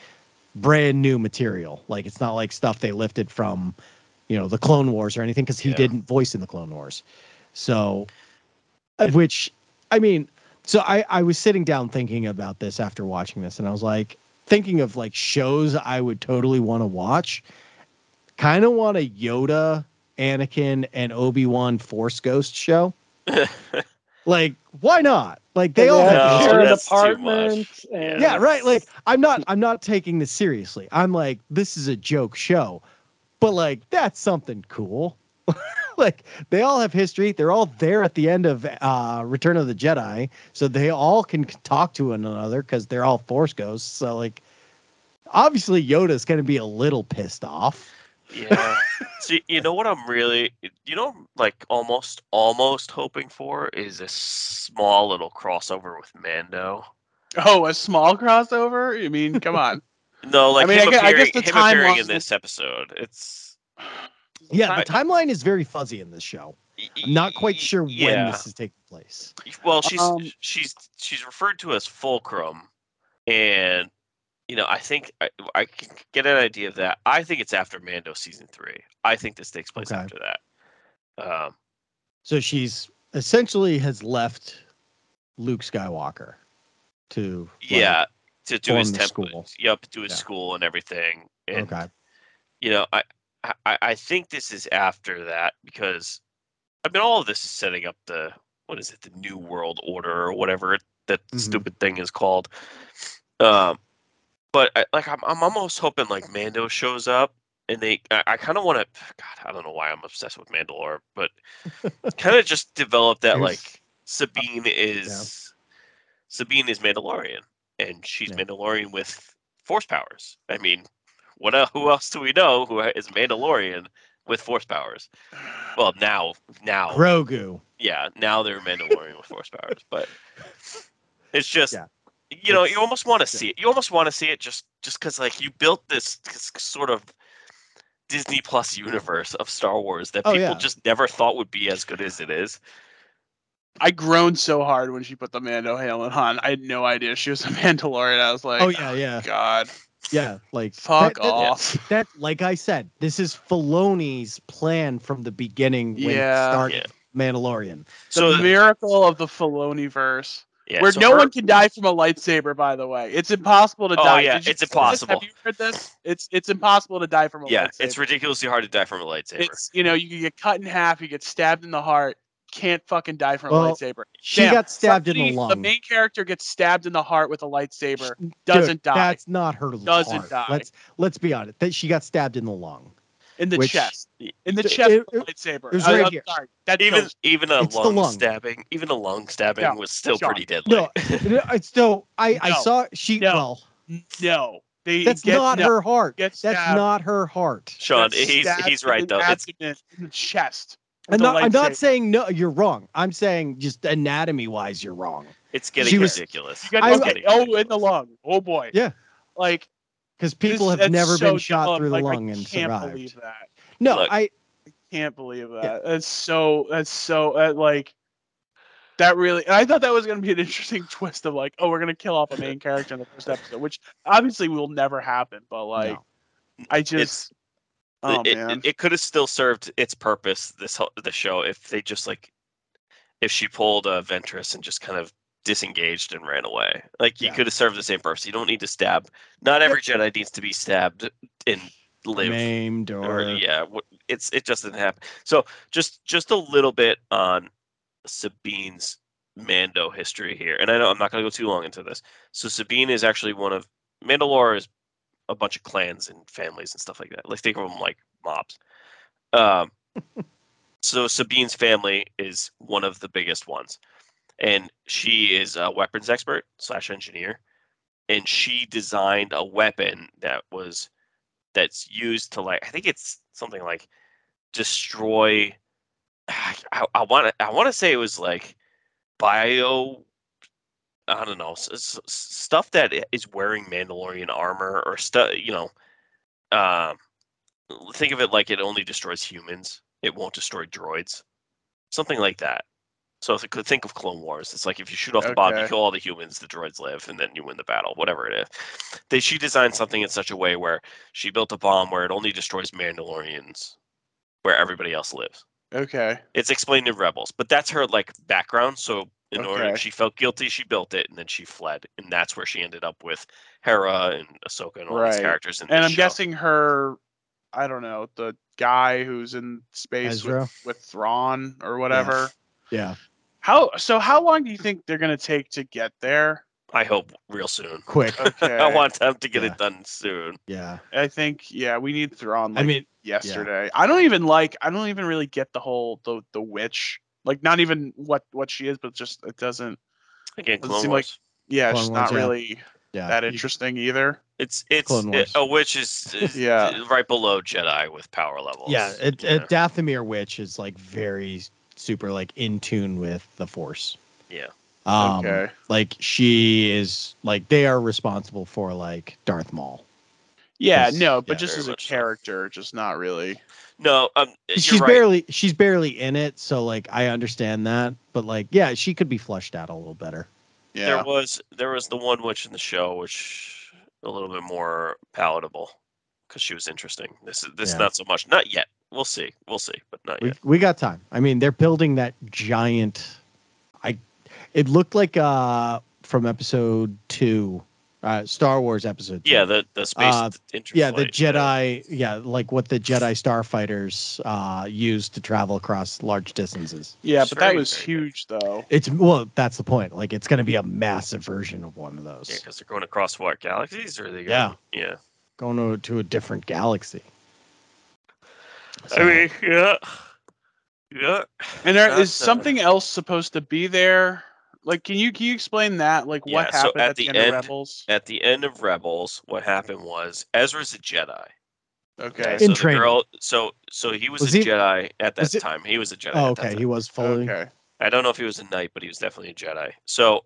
brand new material. Like it's not like stuff they lifted from, you know, the Clone Wars or anything because he Yeah. didn't voice in the Clone Wars. So, which I mean, so I I was sitting down thinking about this after watching this, and I was like thinking of like shows I would totally want to watch. Kind of want a Yoda, Anakin, and Obi Wan Force Ghost show. Like, why not? Like they And all they have have No, to history. share an that's too apartment. And Yeah, right. Like I'm not I'm not taking this seriously. I'm like, this is a joke show. But like that's something cool. like they all have history. They're all there at the end of uh Return of the Jedi. So they all can talk to one another because they're all force ghosts. So like obviously Yoda's gonna be a little pissed off. Yeah. See, you know what I'm really, you know, like almost, almost hoping for is a small little crossover with Mando. Oh, a small crossover? You mean, come on. No, like mean, I him, gue- I appearing, guess the him appearing in timelines- this episode. It's Yeah, the timeline is very fuzzy in this show. I'm not quite sure when Yeah. this is taking place. Well, she's Um, she's she's referred to as Fulcrum, and you know, I think I, I can get an idea of that. I think it's after Mando season three. I think this takes place Okay. after that. Um, So she's essentially has left Luke Skywalker to like, yeah, to do his temple. school. Yep, do his Yeah. school and everything. And okay. you know, I, I I think this is after that because I mean, all of this is setting up the what is it, the New World Order or whatever that Mhm. stupid thing is called. Um, but I, like I'm I'm almost hoping like Mando shows up and they I, I kind of want to God I don't know why I'm obsessed with Mandalore, but kind of just develop that like Sabine is Sabine is Mandalorian and she's Yeah. Mandalorian with force powers. I mean, what el- who else do we know who is Mandalorian with force powers? Well, now now Grogu. yeah, now they're Mandalorian with force powers, but it's just Yeah. you know It's- you almost want to see it. You almost want to see it just just because like you built this, this sort of Disney Plus universe of Star Wars that Oh, people yeah. just never thought would be as good as it is. I groaned so hard when she put the Mando helmet on. I had no idea she was a Mandalorian. I was like, oh yeah, yeah, oh, God, yeah. Like fuck that, that- off. That, like I said, this is Filoni's plan from the beginning when Yeah. he started Yeah. Mandalorian. The So miracle of the Filoni verse. yeah, where so no her- one can die from a lightsaber, by the way. It's impossible to Oh, die. yeah, Did it's see this? impossible. Have you heard this? It's it's impossible to die from a Yeah, lightsaber. it's ridiculously hard to die from a lightsaber. It's you know, you can get cut in half, you get stabbed in the heart, can't fucking die from Well, a lightsaber. She Damn, got stabbed in the lung. The main character gets stabbed in the heart with a lightsaber, Dude, doesn't die. That's not her Doesn't heart. die. Let's let's be honest. That she got stabbed in the lung. in the which- chest. In the chest it- with a lightsaber. it was I- right I'm here. sorry. That even kills- even a It's lung, lung. stabbing, even a lung stabbing No, was still Sean. pretty deadly. No, no, it's no. I I saw she No. well. no. they That's get, not no, her heart. That's not her heart. Sean, he's he's right though. It's in the chest. I'm with the not, I'm not saying no. You're wrong. I'm saying just anatomy wise, you're wrong. it's getting She was- ridiculous. You I- getting Oh, ridiculous. in the lung. Oh boy. Yeah. Like Because people this- have never so been shot dumb. through the Like, lung I and can't survived. believe that. No, Look, I Can't believe that. That's so. That's so. Uh, like. That really, I thought that was going to be an interesting twist of like, oh, we're going to kill off a main character in the first episode, which obviously will never happen. But like, no. I just, oh it, man, it, it could have still served its purpose this the show if they just like if she pulled a Ventress and just kind of disengaged and ran away. Like you Yeah. could have served the same purpose. You don't need to stab. Not every Jedi needs to be stabbed and live. maimed or, or yeah, it's it just didn't happen. So just just a little bit on Sabine's Mando history here, and I know I'm not going to go too long into this. So Sabine is actually one of Mandalore is a bunch of clans and families and stuff like that. Like think of them like mobs. Um, so Sabine's family is one of the biggest ones, and she is a weapons expert slash engineer, and she designed a weapon that was that's used to like I think it's something like destroy. I, I want to I want to say it was like bio. I don't know s- stuff that is wearing Mandalorian armor or stuff. You know, um, think of it like it only destroys humans. It won't destroy droids. Something like that. So if could think of Clone Wars, it's like if you shoot off the bomb, you kill all the humans, the droids live, and then you win the battle, whatever it is. They she designed something in such a way where she built a bomb where it only destroys Mandalorians, where everybody else lives. okay, It's explained in Rebels, but that's her like background. So in order, she felt guilty, she built it, and then she fled, and that's where she ended up with Hera and Ahsoka and all these characters. In and I'm show. guessing her, I don't know, the guy who's in space Ezra? with, with Thrawn or whatever. yeah, How so? How long do you think they're gonna take to get there? I hope real soon. quick. Okay, I want them to get Yeah. it done soon. yeah, I think yeah, we need Thrawn. I mean, yesterday. I don't even like. I don't even really get the whole the the witch. Like not even what what she is, but just it doesn't. Again, Doesn't seem Wars. Yeah, Clone it's Wars, not yeah. really yeah. that You- interesting either. It's it's it- a witch is, is Yeah. right below Jedi with power levels. Yeah, it, Yeah. it, Dathomir Witch is like very super like in tune with the Force. Yeah. Um, okay. like she is like they are responsible for like Darth Maul. Yeah, no, but yeah, just as a much so. character, just not really. No, um, she's right. barely she's barely in it, so like I understand that, but like yeah, she could be flushed out a little better. Yeah. There was there was the one witch in the show which a little bit more palatable because she was interesting. This is this Yeah. not so much. Not yet. We'll see. We'll see, but not We yet. we got time. I mean, they're building that giant. I, it looked like uh from episode two, uh Star Wars episode. Two. Yeah, the the space Uh, interflight. yeah the jedi yeah like what the jedi starfighters uh use to travel across large distances yeah, It's but that was very good. huge though. it's well that's the point like it's going to be a massive version of one of those Yeah, because they're going across what galaxies or are they Yeah. going, yeah. yeah, going to, to a different galaxy I mean, yeah, yeah. And there is something else supposed to be there. Like, can you can you explain that? Like, what Yeah, so happened at at, the, the end, end- of Rebels? At the end of Rebels, what happened was Ezra's a Jedi. Okay. In so the training. girl, so so he was, Was a he- Jedi at that was it- time. He was a Jedi. oh at that okay time. he was fully Okay. I don't know if he was a knight, but he was definitely a Jedi. So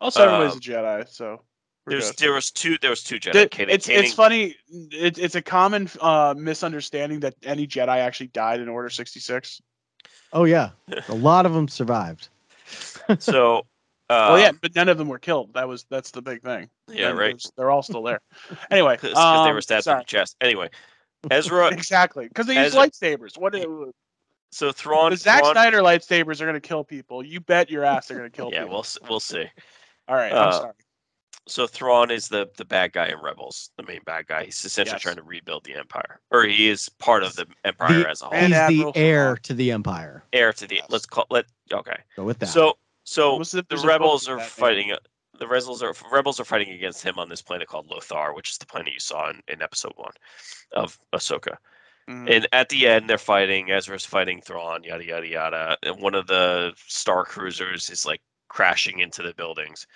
Also, everybody's Um, a Jedi, so there's good. there was two there was two Jedi. Th- Kanan- it's Kanan- it's funny. It, it's a common uh, misunderstanding that any Jedi actually died in Order sixty six. oh yeah a lot of them survived so. Uh, well, yeah, but none of them were killed. That was that's the big thing. Yeah, And right. They're all still there. anyway, Because they um, were stabbed in the chest. Anyway, Ezra. Exactly, because they use Ezra- lightsabers. What do- so Thrawn. the Zack Thrawn Snyder lightsabers are gonna kill people? You bet your ass they're gonna kill people. yeah, people. we'll we'll see. all right, uh, I'm sorry. So Thrawn is the the bad guy in Rebels, the main bad guy. He's essentially Yes. trying to rebuild the Empire, or he is part of the Empire The- as a whole, he's the heir to the empire heir to the. Yes. Let's call let okay. go with that So so Almost as if the there's a book rebels are that name. fighting. The rebels are rebels are fighting against him on this planet called Lothal, which is the planet you saw in, in episode one of Ahsoka. Mhm. And at the end, they're fighting. Ezra's fighting Thrawn, yada yada yada. And one of the star cruisers is like crashing into the buildings.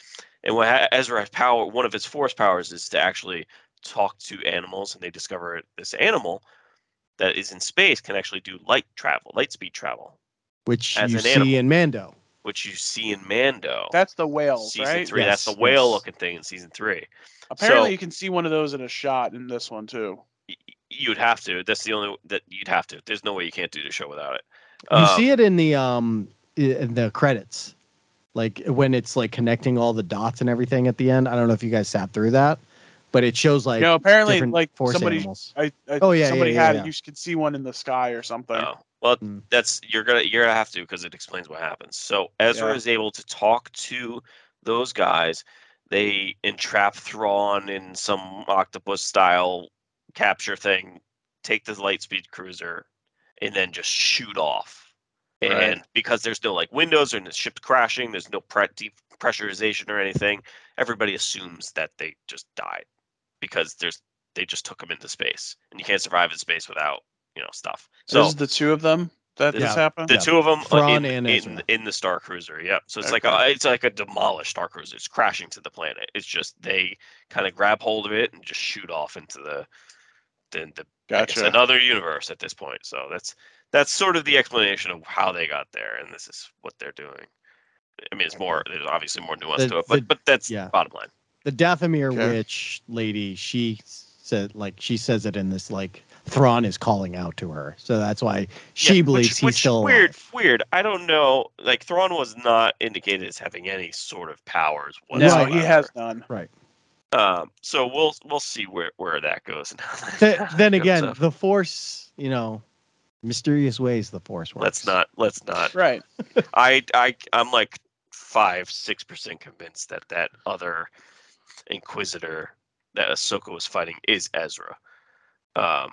And what ha- Ezra has power, one of his force powers is to actually talk to animals, and they discover this animal that is in space can actually do light travel, light speed travel, which As you an see animal. in Mando. Which you see in Mando. That's the whales, season right? three. That's the whale yes. looking thing in season three. Apparently, So- you can see one of those in a shot in this one too. Y- y- You'd have to. That's the only that you'd have to. There's no way you can't do the show without it. You Um, see it in the um in the credits, like when it's like connecting all the dots and everything at the end. I don't know if you guys sat through that, but it shows like you know, apparently, like force somebody, animals. I, I, Oh, yeah, somebody yeah, had yeah, it. You can see one in the sky or something. Oh, well, Mm. that's you're gonna you're gonna have to because it explains what happens. So Ezra Yeah. is able to talk to those guys. They entrap Thrawn in some octopus style capture thing, take the lightspeed cruiser, and then just shoot off. And Right. because there's no like windows and the ship's crashing, there's no pre- deep pressurization or anything. Everybody assumes that they just died because there's they just took them into space, and you can't survive in space without you know stuff. So So this is the two of them that Yeah. this happened. the Yeah. two of them Thrawn in, and in, Ezra. in the Star Cruiser. Yep. So it's like a, it's like a demolished Star Cruiser. It's crashing to the planet. It's just they kind of grab hold of it and just shoot off into the the, the I guess Gotcha. another universe at this point. So that's that's sort of the explanation of how they got there, and this is what they're doing. I mean, it's more. There's obviously more nuance The- to it, but the- but that's yeah. bottom line. the Dathomir Okay. witch lady, she said like she says it in this like Thrawn is calling out to her, so that's why she Yeah, believes which, he's which still weird. alive. Weird. I don't know. Like Thrawn was not indicated as having any sort of powers. no, he has none. Right. Um, so we'll we'll see where where that goes. Th- then Comes again, up. the Force, you know, mysterious ways the Force works. let's not let's not. Right. I I I'm like five six percent convinced that that other Inquisitor that Ahsoka was fighting is Ezra. Um,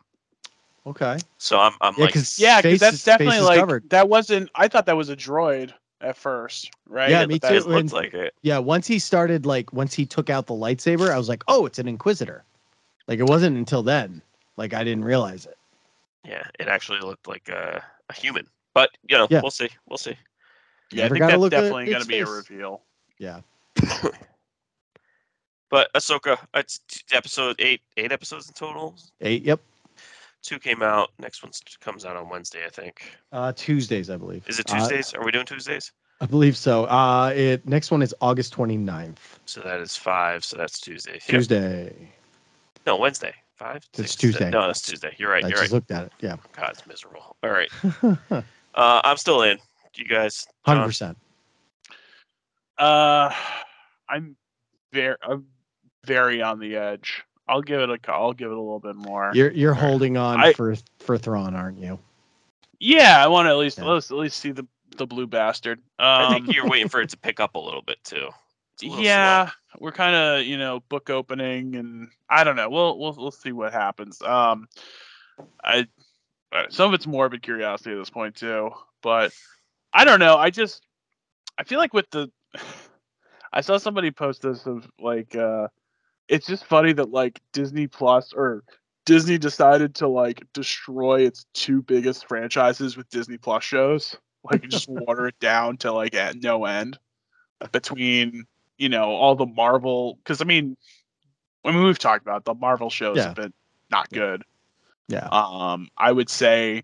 Okay. so I'm I'm Yeah, like because Yeah, because that's definitely like covered. that wasn't. I thought that was a droid at first, right? Yeah, it, me it too, looked and- like it. Yeah, once he started like once he took out the lightsaber, I was like, oh, it's an Inquisitor. Like it wasn't until then. Like I didn't realize it. Yeah, it actually looked like a, a human. But you know, Yeah. we'll see. We'll see. Yeah, I think that's definitely going to be a reveal. Yeah. But Ahsoka, it's episode eight, eight episodes in total. Eight. Yep. Two came out. Next one comes out on Wednesday, I think. Uh, Tuesdays, I believe. Is it Uh, Tuesdays? Are we doing Tuesdays? I believe so. Uh, it next one is August 29th. So that is five. So that's Tuesday. Yep. Tuesday. No, Wednesday. Five. It's six, Tuesday. No, that's Tuesday. You're right. I You're just right. looked at it. Yeah. God, it's miserable. All right. Uh, I'm still in. You guys. Hundred percent. Uh, I'm very, I'm very on the edge. I'll give it a. c- I'll give it a little bit more. You're you're holding on I- for for Thrawn, aren't you? yeah, I want to at least Yeah. let's at least see the the blue bastard. Um, I think you're waiting for it to pick up a little bit too. It's a little slow. yeah, we're kind of you know book opening, and I don't know. We'll we'll we'll see what happens. Um, I uh, some of it's morbid curiosity at this point too, but I don't know. I just I feel like with the I saw somebody post this of like uh it's just funny that like Disney Plus or Disney decided to like destroy its two biggest franchises with Disney Plus shows, like just water it down to like at no end between you know all the Marvel because I mean, I mean we've talked about it, the Marvel shows Yeah. have been not good. Yeah. Um, I would say,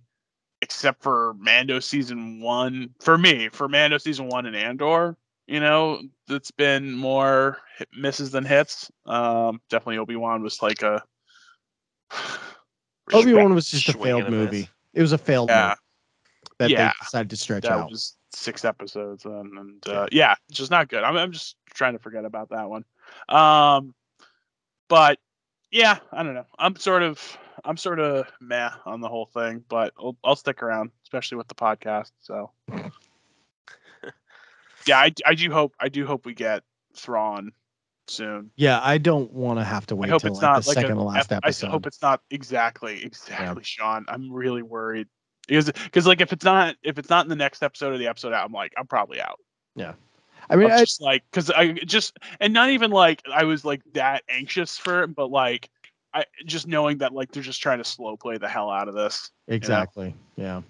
except for Mando season one, for me, for Mando season one and Andor, you know, it's been more misses than hits. Um, definitely Obi Wan was like a Obi Wan was just a failed a miss. movie. It was a failed yeah, movie that Yeah. they decided to stretch that out. was six episodes and, and uh, yeah, it's just not good. I'm I'm just trying to forget about that one. Um, but yeah, I don't know. I'm sort of I'm sort of meh on the whole thing, but I'll, I'll stick around, especially with the podcast. So yeah, I, I do hope I do hope we get Thrawn soon. Yeah, I don't want to have to wait I it's like the like second a, to last ep- episode. I hope it's not exactly exactly Sean. I'm really worried because because like if it's not if it's not in the next episode or the episode out, I'm like I'm probably out. Yeah. I mean, I'm just like because I just and not even like I was like that anxious for it, but like I just knowing that like they're just trying to slow play the hell out of this. exactly. Yeah,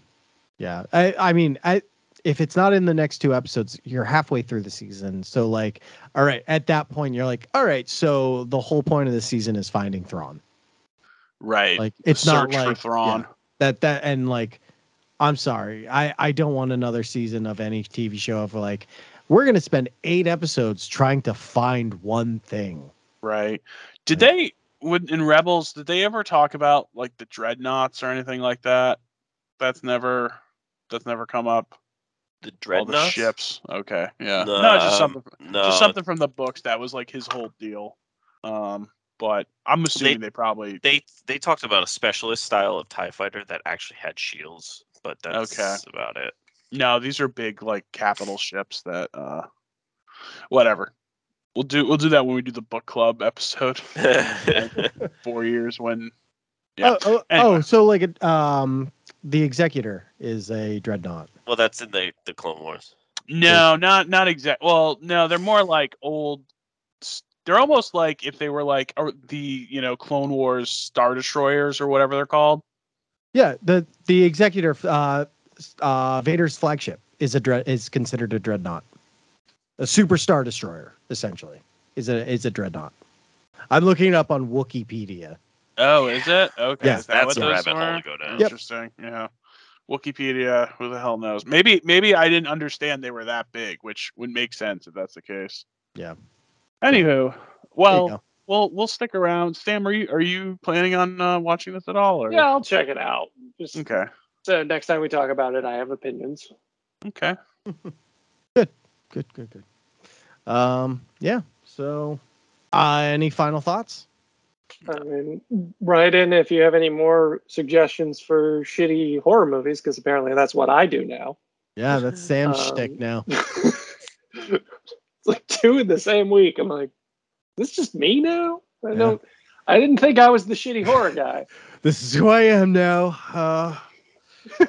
yeah. I, I mean, I, if it's not in the next two episodes, you're halfway through the season. So like, all right, at that point, you're like, all right, so the whole point of the season is finding Thrawn. Right. Like The it's not search for like Thrawn. yeah, that that and like, I'm sorry, I I don't want another season of any TV show of like, we're gonna spend eight episodes trying to find one thing. Right. Did they would in Rebels, did they ever talk about like the dreadnoughts or anything like that? That's never that's never come up. The All dreadnoughts. the ships. Okay. Yeah. No, No, just something No, just something from the books that was like his whole deal. Um, but I'm assuming they, probably they they talked about a specialist style of Tie Fighter that actually had shields, but that's Okay. about it. no, these are big like capital ships that uh whatever. We'll do we'll do that when we do the book club episode. Four years when Yeah. Oh, oh, Anyway. oh, so like it, um, the Executor is a dreadnought. well, that's in the the Clone Wars. No, not not exact. Well, no, they're more like old. They're almost like if they were like the you know Clone Wars Star Destroyers or whatever they're called. Yeah, the the Executor, uh, uh, Vader's flagship is a dread is considered a dreadnought, a super star destroyer essentially is a is a dreadnought. I'm looking it up on Wikipedia. Oh, is it? Okay, Yeah, is that that's what a those rabbit hole to go down. Yep. Interesting. Yeah. Wikipedia, who the hell knows? Maybe maybe I didn't understand they were that big, which would make sense if that's the case. Yeah. Anywho, There well, we'll we'll stick around. Sam, are you are you planning on uh, watching this at all? Or? Yeah, I'll check it out. Just Okay. so next time we talk about it, I have opinions. Okay. Good. Good, good, good. Um, yeah. So, uh, any final thoughts? I mean, write in if you have any more suggestions for shitty horror movies, because apparently that's what I do now. Yeah, that's Sam's Um, shtick now. it's like two in the same week. I'm like, this just me now? I Yeah. don't. I didn't think I was the shitty horror guy. This is who I am now. Uh,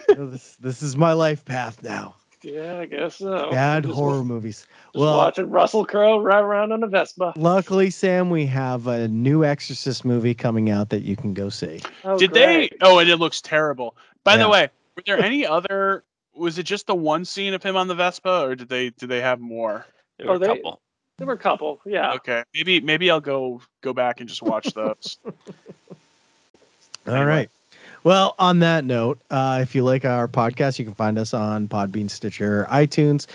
this this is my life path now. Yeah, I guess so. Bad Just horror wa- movies. Just Well, watching Russell Crowe ride around on a Vespa. luckily, Sam, we have a new Exorcist movie coming out that you can go see. Oh, Did great. they? Oh, and it looks terrible. By Yeah. the way, were there any other? Was it just the one scene of him on the Vespa, or did they did they have more? There were Oh, a they- couple. There were a couple. Yeah. Okay, maybe maybe I'll go go back and just watch those. All Anyway. right. Well, on that note, uh, if you like our podcast, you can find us on Podbean, Stitcher, iTunes,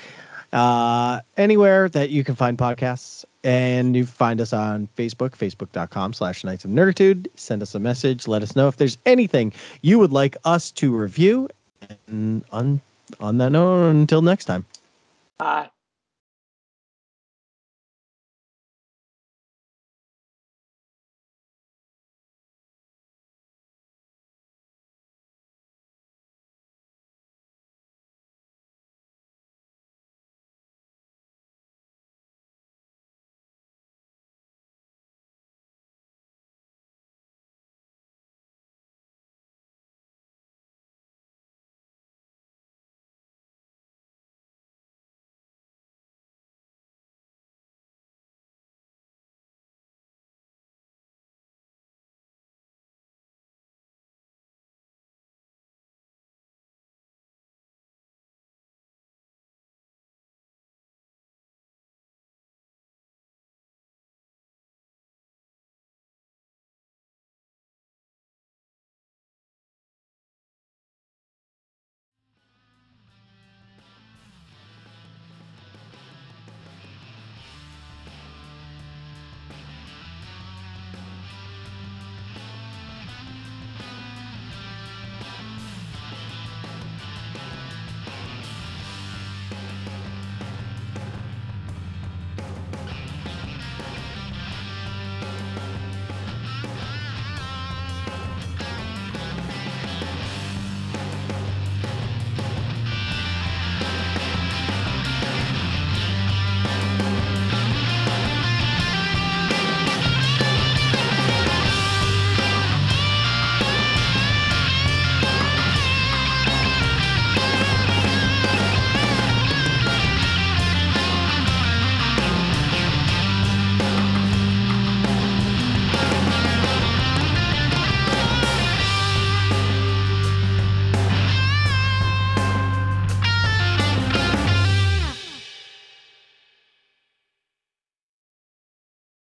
uh, anywhere that you can find podcasts. And you find us on Facebook, facebook.com slash Knights of Nerditude. Send us a message. Let us know if there's anything you would like us to review. And on, on that note, until next time. Bye.